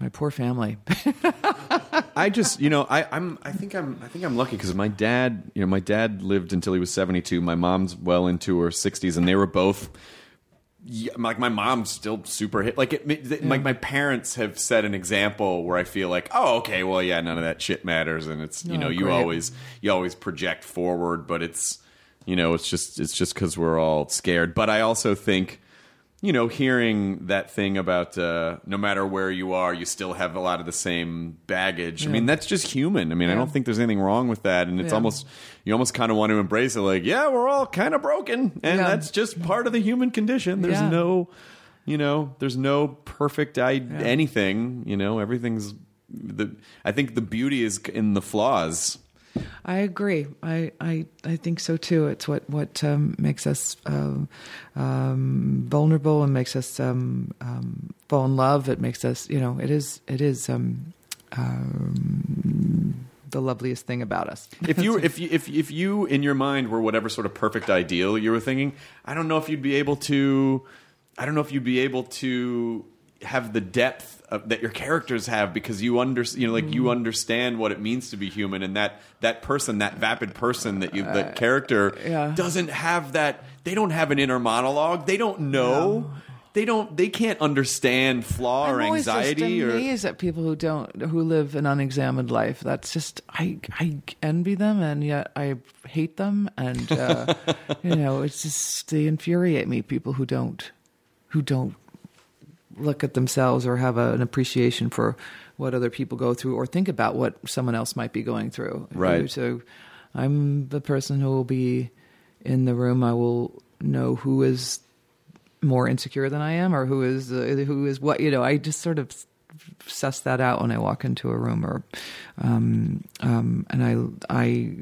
my poor family. I just, you know, I, I'm, I think I'm, I think I'm lucky because my dad, you know, my dad lived until he was 72. My mom's well into her 60s, and they were both. Yeah, like my mom's still super hit. Like it, th- like my parents have set an example where I feel like, oh, okay, well, yeah, none of that shit matters, and it's you Oh, know, you great. always you always project forward, but it's you know, it's just it's just because we're all scared. But I also think you know, hearing that thing about uh, no matter where you are, you still have a lot of the same baggage. I mean, that's just human. I mean, I don't think there's anything wrong with that, and it's Yeah. almost you almost kind of want to embrace it. Like, yeah, we're all kind of broken, and Yeah. that's just part of the human condition. There's Yeah. no, you know, there's no perfect I- anything. You know, everything's the. I think the beauty is in the flaws. I agree. I, I, I think so too. It's what what um, makes us um, um, vulnerable and makes us um, um, fall in love. It makes us, you know, it is it is um, um, the loveliest thing about us. if you if you if if you in your mind were whatever sort of perfect ideal you were thinking, I don't know if you'd be able to. I don't know if you'd be able to have the depth of, that your characters have because you under you know like Mm. you understand what it means to be human and that that person that vapid person that you that character Uh, yeah. doesn't have that they don't have an inner monologue they don't know they don't they can't understand flaw or anxiety. I'm always anxiety just or amazed at people who don't who live an unexamined life. That's just I I envy them and yet I hate them and uh, you know it's just they infuriate me. People who don't who don't look at themselves or have a, an appreciation for what other people go through or think about what someone else might be going through. Right. So I'm the person who will be in the room. I will know who is more insecure than I am, or who is uh, who is what. You know, I just sort of suss that out when I walk into a room, or um, um, and I I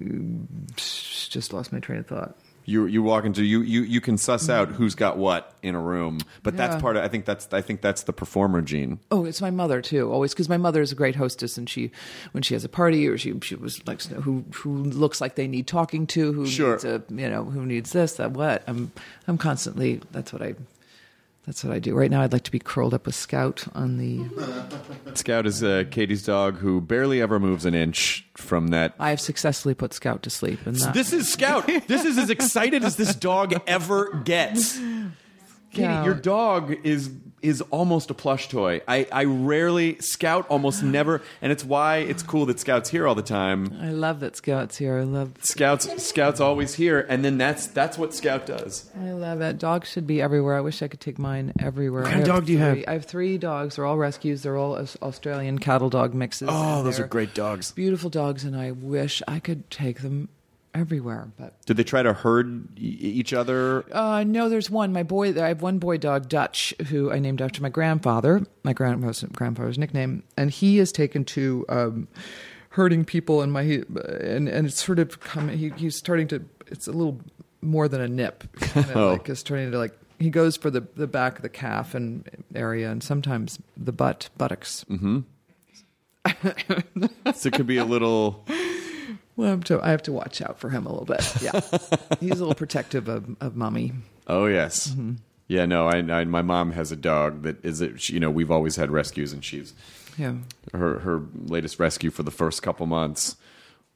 just lost my train of thought. You you walk into you you you can suss out mm-hmm. who's got what in a room but that's Yeah. part of I think that's I think that's the performer gene Oh, it's my mother too. Always because my mother is a great hostess, and she, when she has a party, or she she was like who who looks like they need talking to, who Sure. needs a you know who needs this that what. I'm I'm constantly that's what I that's what I do right now. I'd like to be curled up with Scout on the. Scout is uh, Katie's dog who barely ever moves an inch from that I have successfully put Scout to sleep, and that, This is Scout. This is as excited as this dog ever gets. Katie, Yeah. your dog is is almost a plush toy. I, I rarely Scout almost never, and it's why it's cool that Scout's here all the time. I love that Scout's here. I love Scout's Scout's always here, and then that's that's what Scout does. I love it. Dogs should be everywhere. I wish I could take mine everywhere. What kind of I have dog do you have? three- I have three dogs. They're all rescues. They're all Australian cattle dog mixes. Oh, those they're great dogs. Beautiful dogs, and I wish I could take them everywhere. But Did they try to herd each other? uh, no, there's one. My boy, I have one boy dog, Dutch, who I named after my grandfather, my grandfather's, grandfather's nickname, and he is taken to um, hurting people, and my and and it's sort of coming. He, he's starting to. It's a little more than a nip. Kind of Oh. like is starting to like. He goes for the the back of the calf and area, and sometimes the butt buttocks. So it could be a little. Well, I have, to, I have to watch out for him a little bit. Yeah, he's a little protective of of mommy. Oh yes, Mm-hmm. yeah. No, I, I my mom has a dog that is it. You know, we've always had rescues, and she's Yeah. her her latest rescue for the first couple months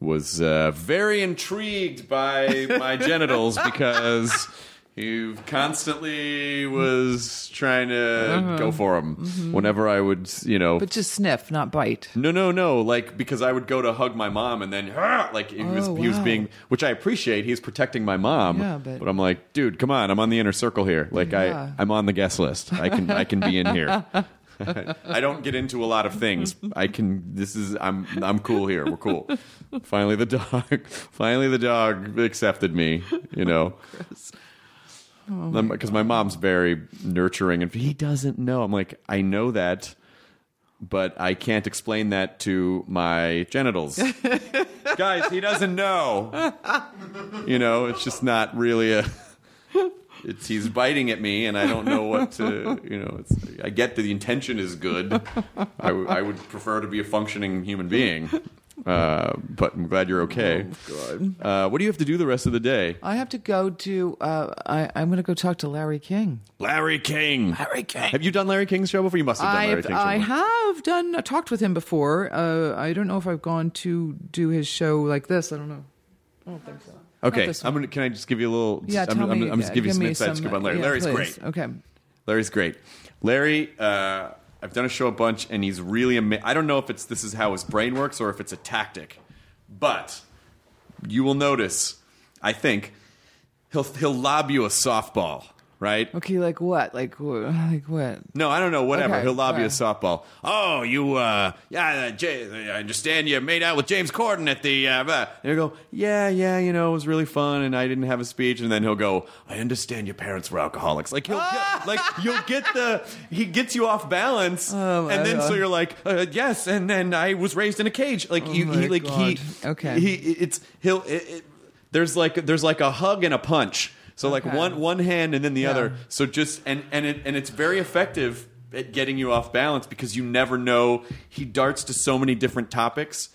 was uh, very intrigued by my genitals because he constantly was trying to go for them whenever I would, you know. Uh-huh. Mm-hmm. But just sniff, not bite. no, no, no! Like because I would go to hug my mom, and then "Ah!" like he was Oh, he was being, which I appreciate. He's protecting my mom, Yeah, but- but I'm like, dude, come on! I'm on the inner circle here. Like Yeah. I, I'm on the guest list. I can, I can be in here. I don't get into a lot of things. I can. This is. I'm. I'm cool here. We're cool. Finally, the dog. Finally, the dog accepted me. You know. Oh because my mom's very nurturing, and he doesn't know. I'm like, I know that, but I can't explain that to my genitals. Guys, he doesn't know. You know, it's just not really a. It's he's biting at me, and I don't know what to. You know, it's. I get that the intention is good. I, w- I would prefer to be a functioning human being, uh, but I'm glad you're okay. Uh, what do you have to do the rest of the day? I have to go to. Uh, I, I'm going to go talk to Larry King. Larry King. Larry King. Have you done Larry King's show before? You must have done Larry I've, King's show. I before. have done uh, talked with him before. Uh, I don't know if I've gone to do his show like this. I don't know. I don't think so. Okay, this I'm gonna. Can I just give you a little? Yeah, I'm, tell I'm, me. I'm just give you give some me inside scoop on Larry. yeah, Larry's please. great. Okay. Larry's great. Larry, uh, I've done a show a bunch, and he's really. Ama- I don't know if it's this is how his brain works or if it's a tactic, but you will notice. I think he'll he'll lob you a softball, right? Okay, like what? Like wh- like what? No, I don't know. Whatever. Okay, He'll lob you a softball. Oh, you, uh, yeah, uh, Jay, I understand you made out with James Corden at the, uh, blah. and he'll go, yeah, yeah, you know, it was really fun, and I didn't have a speech, and then he'll go, I understand your parents were alcoholics. Like he'll, get, like you'll get the, he gets you off balance, Oh, and then uh, so you're like, uh, yes, and then I was raised in a cage. Like you, Oh my he, like he, Okay. he, it's he'll, it, it, there's like there's like a hug and a punch. So like Okay. one one hand and then the other. So just and and it, and it's very effective at getting you off balance because you never know. He darts to so many different topics,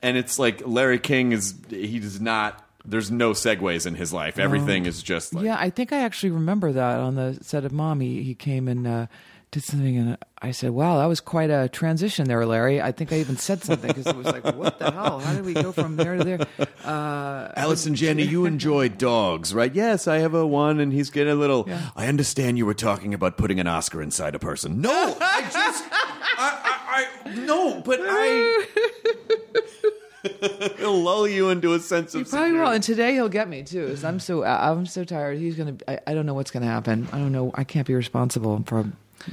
and it's like Larry King is he does not. There's no segues in his life. Everything is just like Yeah, I think I actually remember that on the set of Mom. He, he came and uh, did something, and I said, "Wow, that was quite a transition there, Larry." I think I even said something because it was like, "What the hell? How did we go from there to there?" Uh, Allison Janney, you enjoy dogs, right? Yes, I have a one, and he's getting a little. I understand you were talking about putting an Oscar inside a person. No, I just, I, I, I no, but I. He'll lull you into a sense He of probably will, security. and today he'll get me too. I'm so I'm so tired. He's gonna. I, I don't know what's gonna happen. I don't know. I can't be responsible for.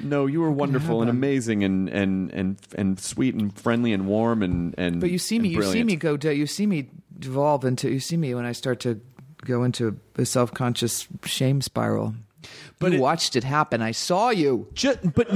No, you were wonderful and amazing and, and, and, and sweet and friendly and warm and, and But you see me. You see me go. You see me devolve into. You see me when I start to go into a self conscious shame spiral. But you it- watched it happen. I saw you. Ju- but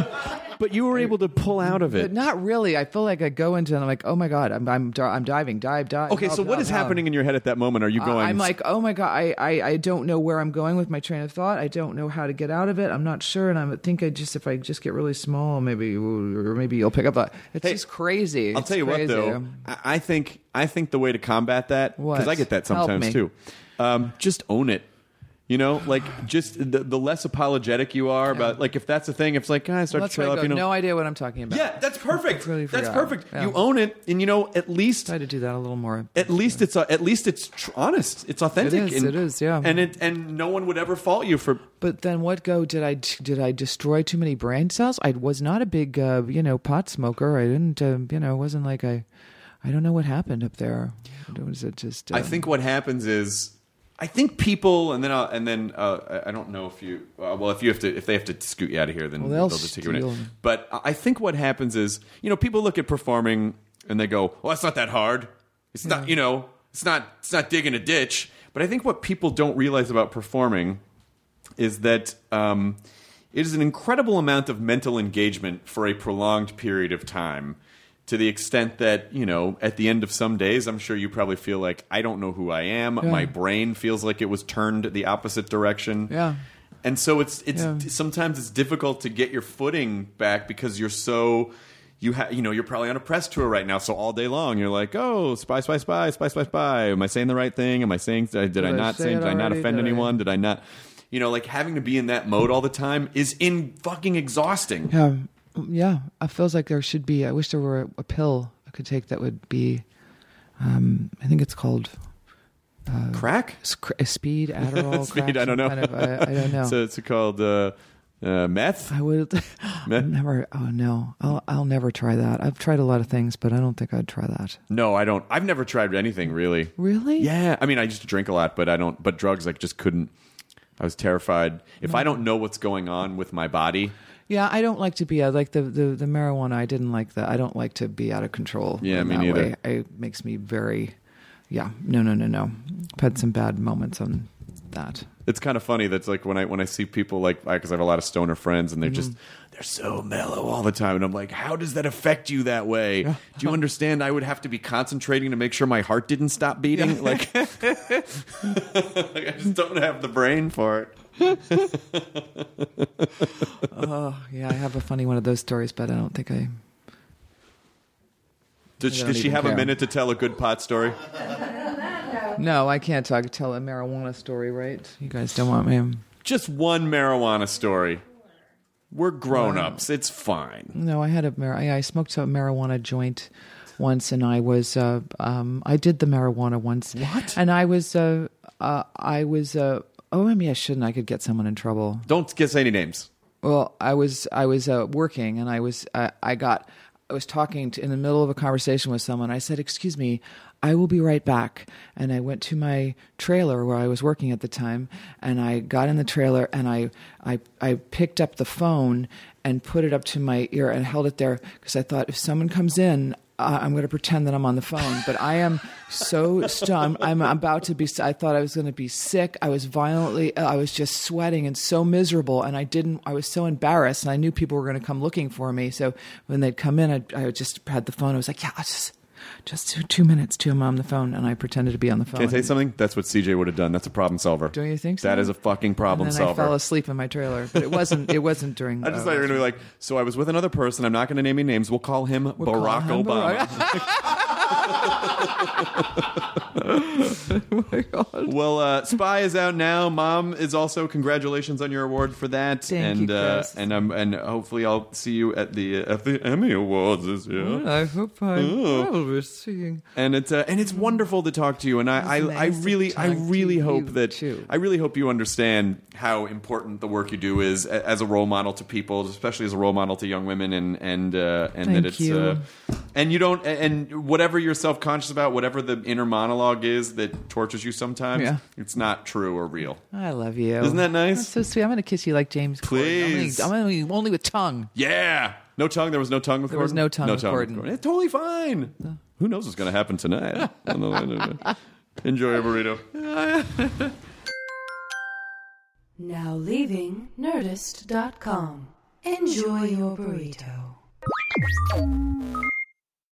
but you were able to pull out of it. But not really. I feel like I go into and I'm like, oh my god, I'm I'm, I'm diving, dive, dive. Okay, so what help, is happening in your head at that moment? Are you going? I'm like, oh my god, I, I I don't know where I'm going with my train of thought. I don't know how to get out of it. I'm not sure, and I think I just if I just get really small, maybe or maybe you'll pick up. A, it's Hey, just crazy. I'll It's tell you crazy. what, though. I I think I think the way to combat that because I get that sometimes too. Um, just own it. You know, like just the, the less apologetic you are about, like if that's the thing, if it's like, guys, start That's to why trail I up. go, You know, no idea what I'm talking about. yeah, that's perfect. Completely That's forgot. perfect. Yeah. You own it, and you know, at least Try to do that a little more. at least it's uh, at least it's tr- honest. It's authentic. It is, and, it is, yeah. And it and no one would ever fault you for. But then what go did I did I destroy too many brain cells? I was not a big uh, you know pot smoker. I didn't uh, you know it wasn't like I I don't know what happened up there. Was it just? Uh, I think what happens is, I think people, and then I'll, and then uh, I- don't know if you, uh, well, if you have to, if they have to scoot you out of here, then Well, they'll, they'll just take you in. But I think what happens is, you know, people look at performing and they go, "Well, it's not that hard. It's not, you know, it's not, it's not digging a ditch." But I think what people don't realize about performing is that um, it is an incredible amount of mental engagement for a prolonged period of time. To the extent that you know, at the end of some days, I'm sure you probably feel like I don't know who I am. My brain feels like it was turned the opposite direction. Yeah. and so it's it's Yeah. sometimes it's difficult to get your footing back because you're so you ha- you know you're probably on a press tour right now. So all day long you're like, oh, spy, spy, spy, spy, spy, spy. Am I saying the right thing? Am I saying did, I I not say Did I not offend Did I- anyone? Did I not? You know, like having to be in that mode all the time is in fucking exhausting. Yeah, yeah. It feels like there should be. I wish there were a, a pill I could take that would be. Um, I think it's called Crack? sc- speed Adderall. Speed, crack, I don't know. Kind of, I, I don't know. So it's called uh, uh, meth. I would Meth? never. Oh no, I'll I'll never try that. I've tried a lot of things, but I don't think I'd try that. No, I don't. I've never tried anything really. Really? Yeah, I mean, I used to drink a lot, but I don't. But drugs, like, just couldn't. I was terrified. If I don't know what's going on with my body, Yeah, I don't like to be. I like the, the the marijuana. I didn't like that. I don't like to be out of control. Yeah, in me neither. Way. It makes me very. Yeah, no, no, no, no. I've had some bad moments on that. it's kind of funny. That's like when I when I see people like because I have a lot of stoner friends, and they're just Mm-hmm. they're so mellow all the time, and I'm like, how does that affect you that way? Do you understand? I would have to be concentrating to make sure my heart didn't stop beating. Like, like, I just don't have the brain for it. Oh, yeah, I have a funny one of those stories, but I don't think I. Does, I don't does she have a minute to tell a good pot story? No, I can't talk. Tell a marijuana story, right? You guys don't want me. Just one marijuana story. We're grown ups. It's fine. No, I had a mar- I I smoked a marijuana joint once, and I was uh, um, I did the marijuana once. What? And I was uh, uh, I was uh, oh, I mean, I shouldn't. I could get someone in trouble. Don't guess any names. Well, I was I was uh, working, and I was I, I got I was talking to, in the middle of a conversation with someone. I said, "Excuse me, I will be right back." And I went to my trailer where I was working at the time, and I got in the trailer and I I I picked up the phone and put it up to my ear and held it there because I thought if someone comes in. Uh, I'm going to pretend that I'm on the phone, but I am so stunned. I'm about to be. I thought I was going to be sick. I was violently. I was just sweating and so miserable, and I didn't. I was so embarrassed, and I knew people were going to come looking for me. So when they'd come in, I, I just had the phone. I was like, "Yeah, i just, just two, two minutes to him on the phone," and I pretended to be on the phone. Can I tell you something? That's what CJ would have done. That's a problem solver. Don't you think so? That is a fucking problem and then solver. I fell asleep in my trailer, but it wasn't. It wasn't during. I just thought you were going to be like, so I was with another person. I'm not going to name any names. We'll call him Barack call him Obama. Barack. Barack, Barack. Well, uh, Spy is out now. Mom is also congratulations on your award for that. Thank and you, uh, Chris. and I'm and hopefully I'll see you at the at the Emmy Awards this year. I hope I Oh. will be seeing. And it's uh, and it's wonderful to talk to you. And I I, I really I really hope that too. I really hope you understand how important the work you do is a- as a role model to people, especially as a role model to young women. And and uh, and that it's you. Uh, and you don't and whatever you're self conscious about, whatever the inner monologue is that tortures you sometimes, Yeah. it's not true or real. I love you. Isn't that nice? That's so sweet. I'm going to kiss you like James. Corden. Please. I'm only, I'm only with tongue. Yeah. No tongue. There was no tongue with There Corden. was no tongue with Corden. It's totally fine. Who knows what's going to happen tonight? Enjoy a burrito. Now leaving Nerdist.com. Enjoy your burrito.